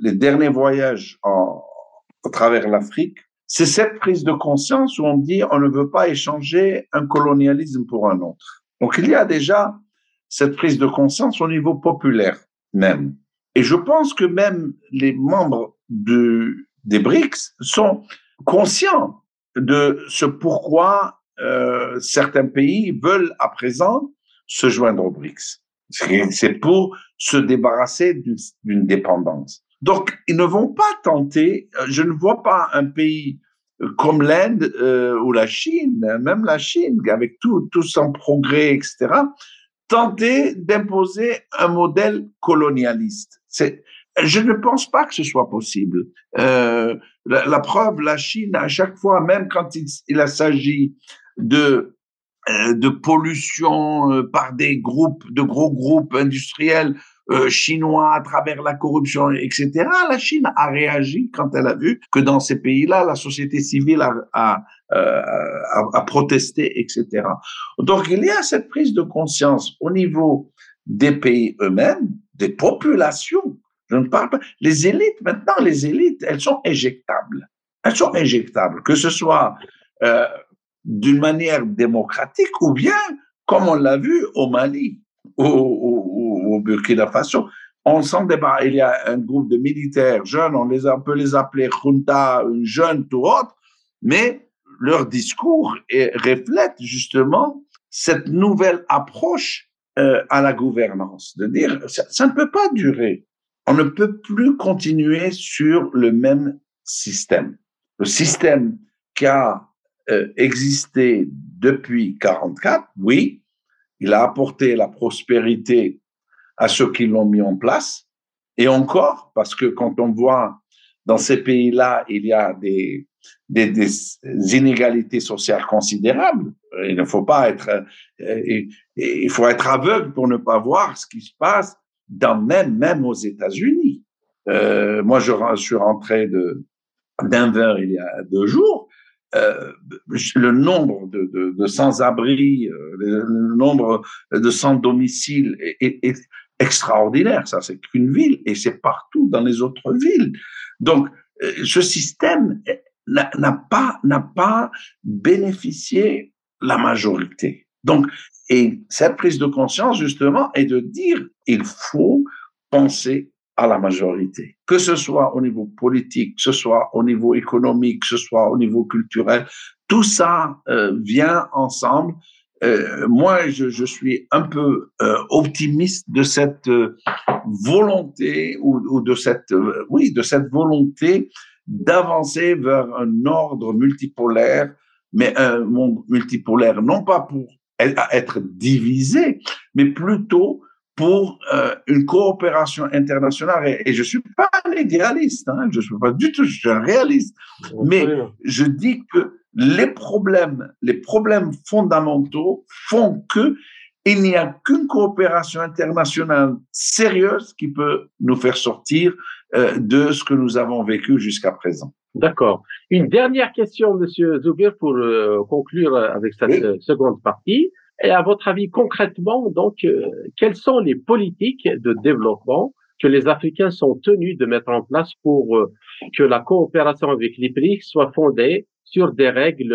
les derniers voyages en, à travers l'Afrique, c'est cette prise de conscience où on dit on ne veut pas échanger un colonialisme pour un autre. Donc il y a déjà cette prise de conscience au niveau populaire même. Et je pense que même les membres de, des BRICS sont conscients de ce pourquoi euh, certains pays veulent à présent se joindre aux BRICS. C'est pour se débarrasser d'une dépendance. Donc, ils ne vont pas tenter, euh, je ne vois pas un pays comme l'Inde euh, ou la Chine, même la Chine, avec tout, tout son progrès, etc., tenter d'imposer un modèle colonialiste. C'est, je ne pense pas que ce soit possible. Euh, la, la, preuve, la Chine, à chaque fois, même quand il, il s'agit de de pollution par des groupes, de gros groupes industriels euh, chinois à travers la corruption, etc. La Chine a réagi quand elle a vu que dans ces pays-là, la société civile a, euh, protesté, etc. Donc il y a cette prise de conscience au niveau des pays eux-mêmes, des populations. Je ne parle pas. Les élites, maintenant, les élites, elles sont éjectables. Elles sont éjectables, que ce soit euh, d'une manière démocratique ou bien, comme on l'a vu au Mali, au Burkina Faso. On s'en débat. Il y a un groupe de militaires jeunes, on, les, peut les appeler junta, jeunes ou autre, mais leur discours reflète justement cette nouvelle approche euh, à la gouvernance, de dire ça, ne peut pas durer. On ne peut plus continuer sur le même système. Le système qui a euh, existé depuis 44, oui, il a apporté la prospérité à ceux qui l'ont mis en place. Et encore, parce que quand on voit dans ces pays-là, il y a des, inégalités sociales considérables. Il ne faut pas être, euh, il faut être aveugle pour ne pas voir ce qui se passe dans même, même aux États-Unis. Euh, moi, je, suis rentré de Denver il y a deux jours. Euh, le nombre de, sans-abri, le nombre de sans-domicile est, est, extraordinaire. Ça, c'est qu'une ville et c'est partout dans les autres villes. Donc, euh, ce système n'a pas, n'a pas bénéficié la majorité. Donc, et cette prise de conscience, justement, est de dire, il faut penser à la majorité, que ce soit au niveau politique, que ce soit au niveau économique, que ce soit au niveau culturel, tout ça euh, vient ensemble euh, moi, je, je, suis un peu euh, optimiste de cette euh, volonté ou, ou, de cette, oui, de cette volonté d'avancer vers un ordre multipolaire, mais un monde multipolaire, non pas pour être divisés, mais plutôt pour une coopération internationale. Et, je suis pas un idéaliste, hein, je suis pas du tout, je suis un réaliste. Mais je dis que les problèmes, les problèmes fondamentaux font que il n'y a qu'une coopération internationale sérieuse qui peut nous faire sortir euh, de ce que nous avons vécu jusqu'à présent. D'accord. Une dernière question, Monsieur Zoubir, pour euh, conclure avec cette euh, seconde partie. Et à votre avis, concrètement, donc, quelles sont les politiques de développement que les Africains sont tenus de mettre en place pour que la coopération avec les BRICS soit fondée sur des règles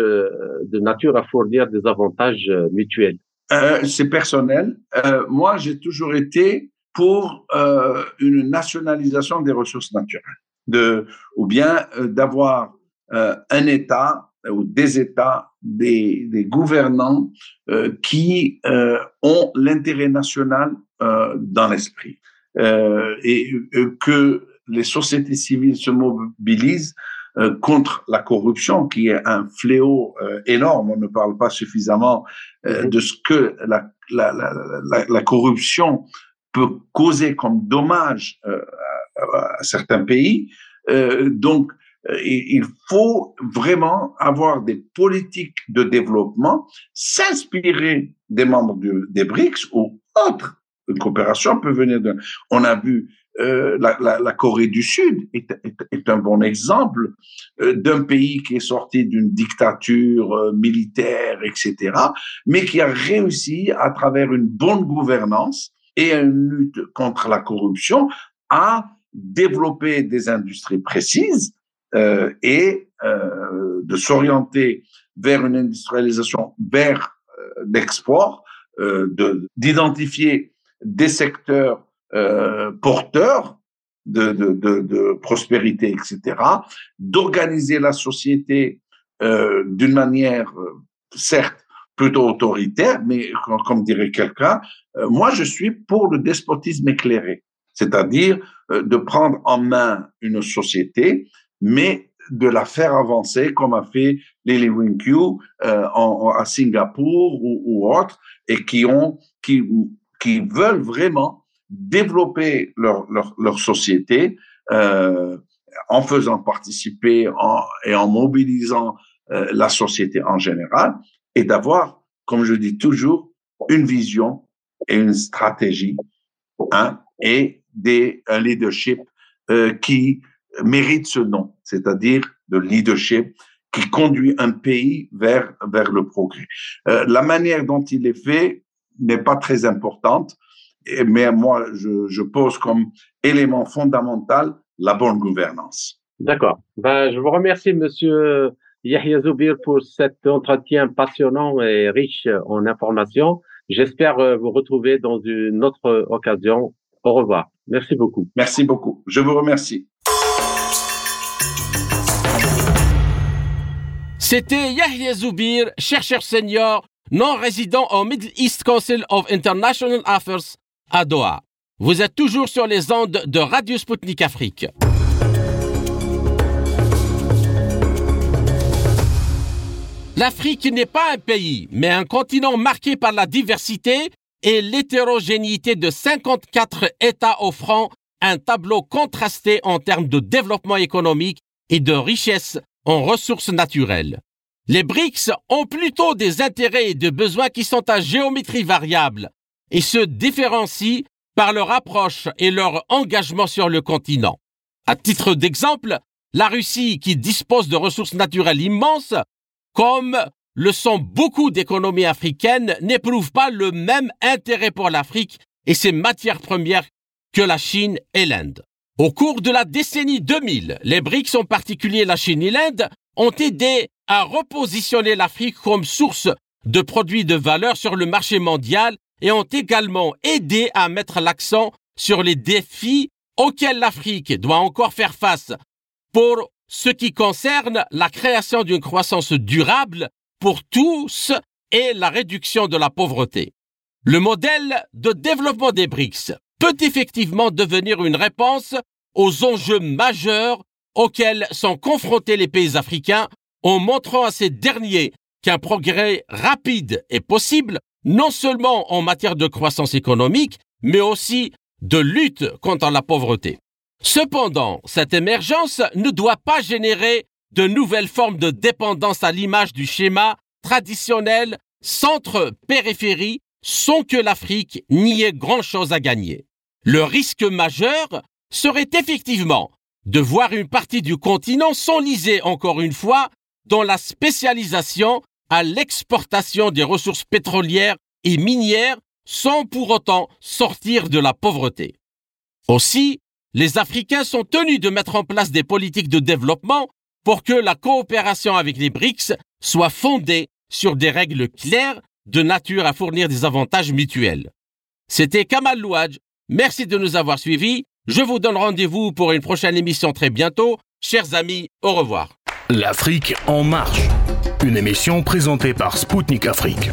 de nature à fournir des avantages mutuels. Euh, c'est personnel. Euh, moi, j'ai toujours été pour euh, une nationalisation des ressources naturelles, ou bien euh, d'avoir euh, un État ou des États, des, gouvernants qui ont l'intérêt national dans l'esprit. Et que les sociétés civiles se mobilisent euh, contre la corruption, qui est un fléau euh, énorme. On ne parle pas suffisamment euh, de ce que la, la, la, la, corruption peut causer comme dommage à, à, certains pays. donc, il faut vraiment avoir des politiques de développement, s'inspirer des membres des BRICS ou autres. Une coopération peut venir de. On a vu euh, la, la, la, Corée du Sud est, est, est un bon exemple euh, d'un pays qui est sorti d'une dictature euh, militaire, etc., mais qui a réussi, à travers une bonne gouvernance et une lutte contre la corruption, à développer des industries précises et de s'orienter vers une industrialisation, vers l'export, d'identifier des secteurs euh, porteurs de, de, de, de, prospérité, etc., d'organiser la société euh, d'une manière, euh, certes, plutôt autoritaire, mais comme, dirait quelqu'un, euh, moi je suis pour le despotisme éclairé, c'est-à-dire de prendre en main une société, mais de la faire avancer comme a fait Lily Winkyu euh, en, à Singapour ou, ou et qui ont, qui, qui veulent vraiment développer leur, leur, leur société euh, en faisant participer en, et en mobilisant euh, la société en général et d'avoir, comme je dis toujours, une vision et une stratégie hein, et des, un leadership euh, qui mérite ce nom, c'est-à-dire de leadership qui conduit un pays vers, vers le progrès. Euh, la manière dont il est fait n'est pas très importante mais moi, je, je, pose comme élément fondamental la bonne gouvernance. D'accord. Ben, je vous remercie, Monsieur Yahya Zoubir, pour cet entretien passionnant et riche en informations. J'espère euh, vous retrouver dans une autre occasion. Au revoir. Merci beaucoup. Merci beaucoup. Je vous remercie. C'était Yahya Zoubir, chercheur senior, non résident au Middle East Council of International Affairs à Doha. Vous êtes toujours sur les ondes de Radio Sputnik Afrique. L'Afrique n'est pas un pays, mais un continent marqué par la diversité et l'hétérogénéité de 54 États offrant un tableau contrasté en termes de développement économique et de richesse en ressources naturelles. Les BRICS ont plutôt des intérêts et des besoins qui sont à géométrie variable, et se différencient par leur approche et leur engagement sur le continent. À titre d'exemple, la Russie, qui dispose de ressources naturelles immenses, comme le sont beaucoup d'économies africaines, n'éprouve pas le même intérêt pour l'Afrique et ses matières premières que la Chine et l'Inde. Au cours de la décennie 2000, les BRICS, en particulier la Chine et l'Inde, ont aidé à repositionner l'Afrique comme source de produits de valeur sur le marché mondial et ont également aidé à mettre l'accent sur les défis auxquels l'Afrique doit encore faire face pour ce qui concerne la création d'une croissance durable pour tous et la réduction de la pauvreté. Le modèle de développement des BRICS peut effectivement devenir une réponse aux enjeux majeurs auxquels sont confrontés les pays africains en montrant à ces derniers qu'un progrès rapide est possible non seulement en matière de croissance économique, mais aussi de lutte contre la pauvreté. Cependant, cette émergence ne doit pas générer de nouvelles formes de dépendance à l'image du schéma traditionnel centre-périphérie sans que l'Afrique n'y ait grand-chose à gagner. Le risque majeur serait effectivement de voir une partie du continent s'enliser encore une fois dans la spécialisation à l'exportation des ressources pétrolières et minières sans pour autant sortir de la pauvreté. Aussi, les Africains sont tenus de mettre en place des politiques de développement pour que la coopération avec les BRICS soit fondée sur des règles claires de nature à fournir des avantages mutuels. C'était Kamal Louadj. Merci de nous avoir suivis. Je vous donne rendez-vous pour une prochaine émission très bientôt. Chers amis, au revoir. L'Afrique en marche. Une émission présentée par Spoutnik Afrique.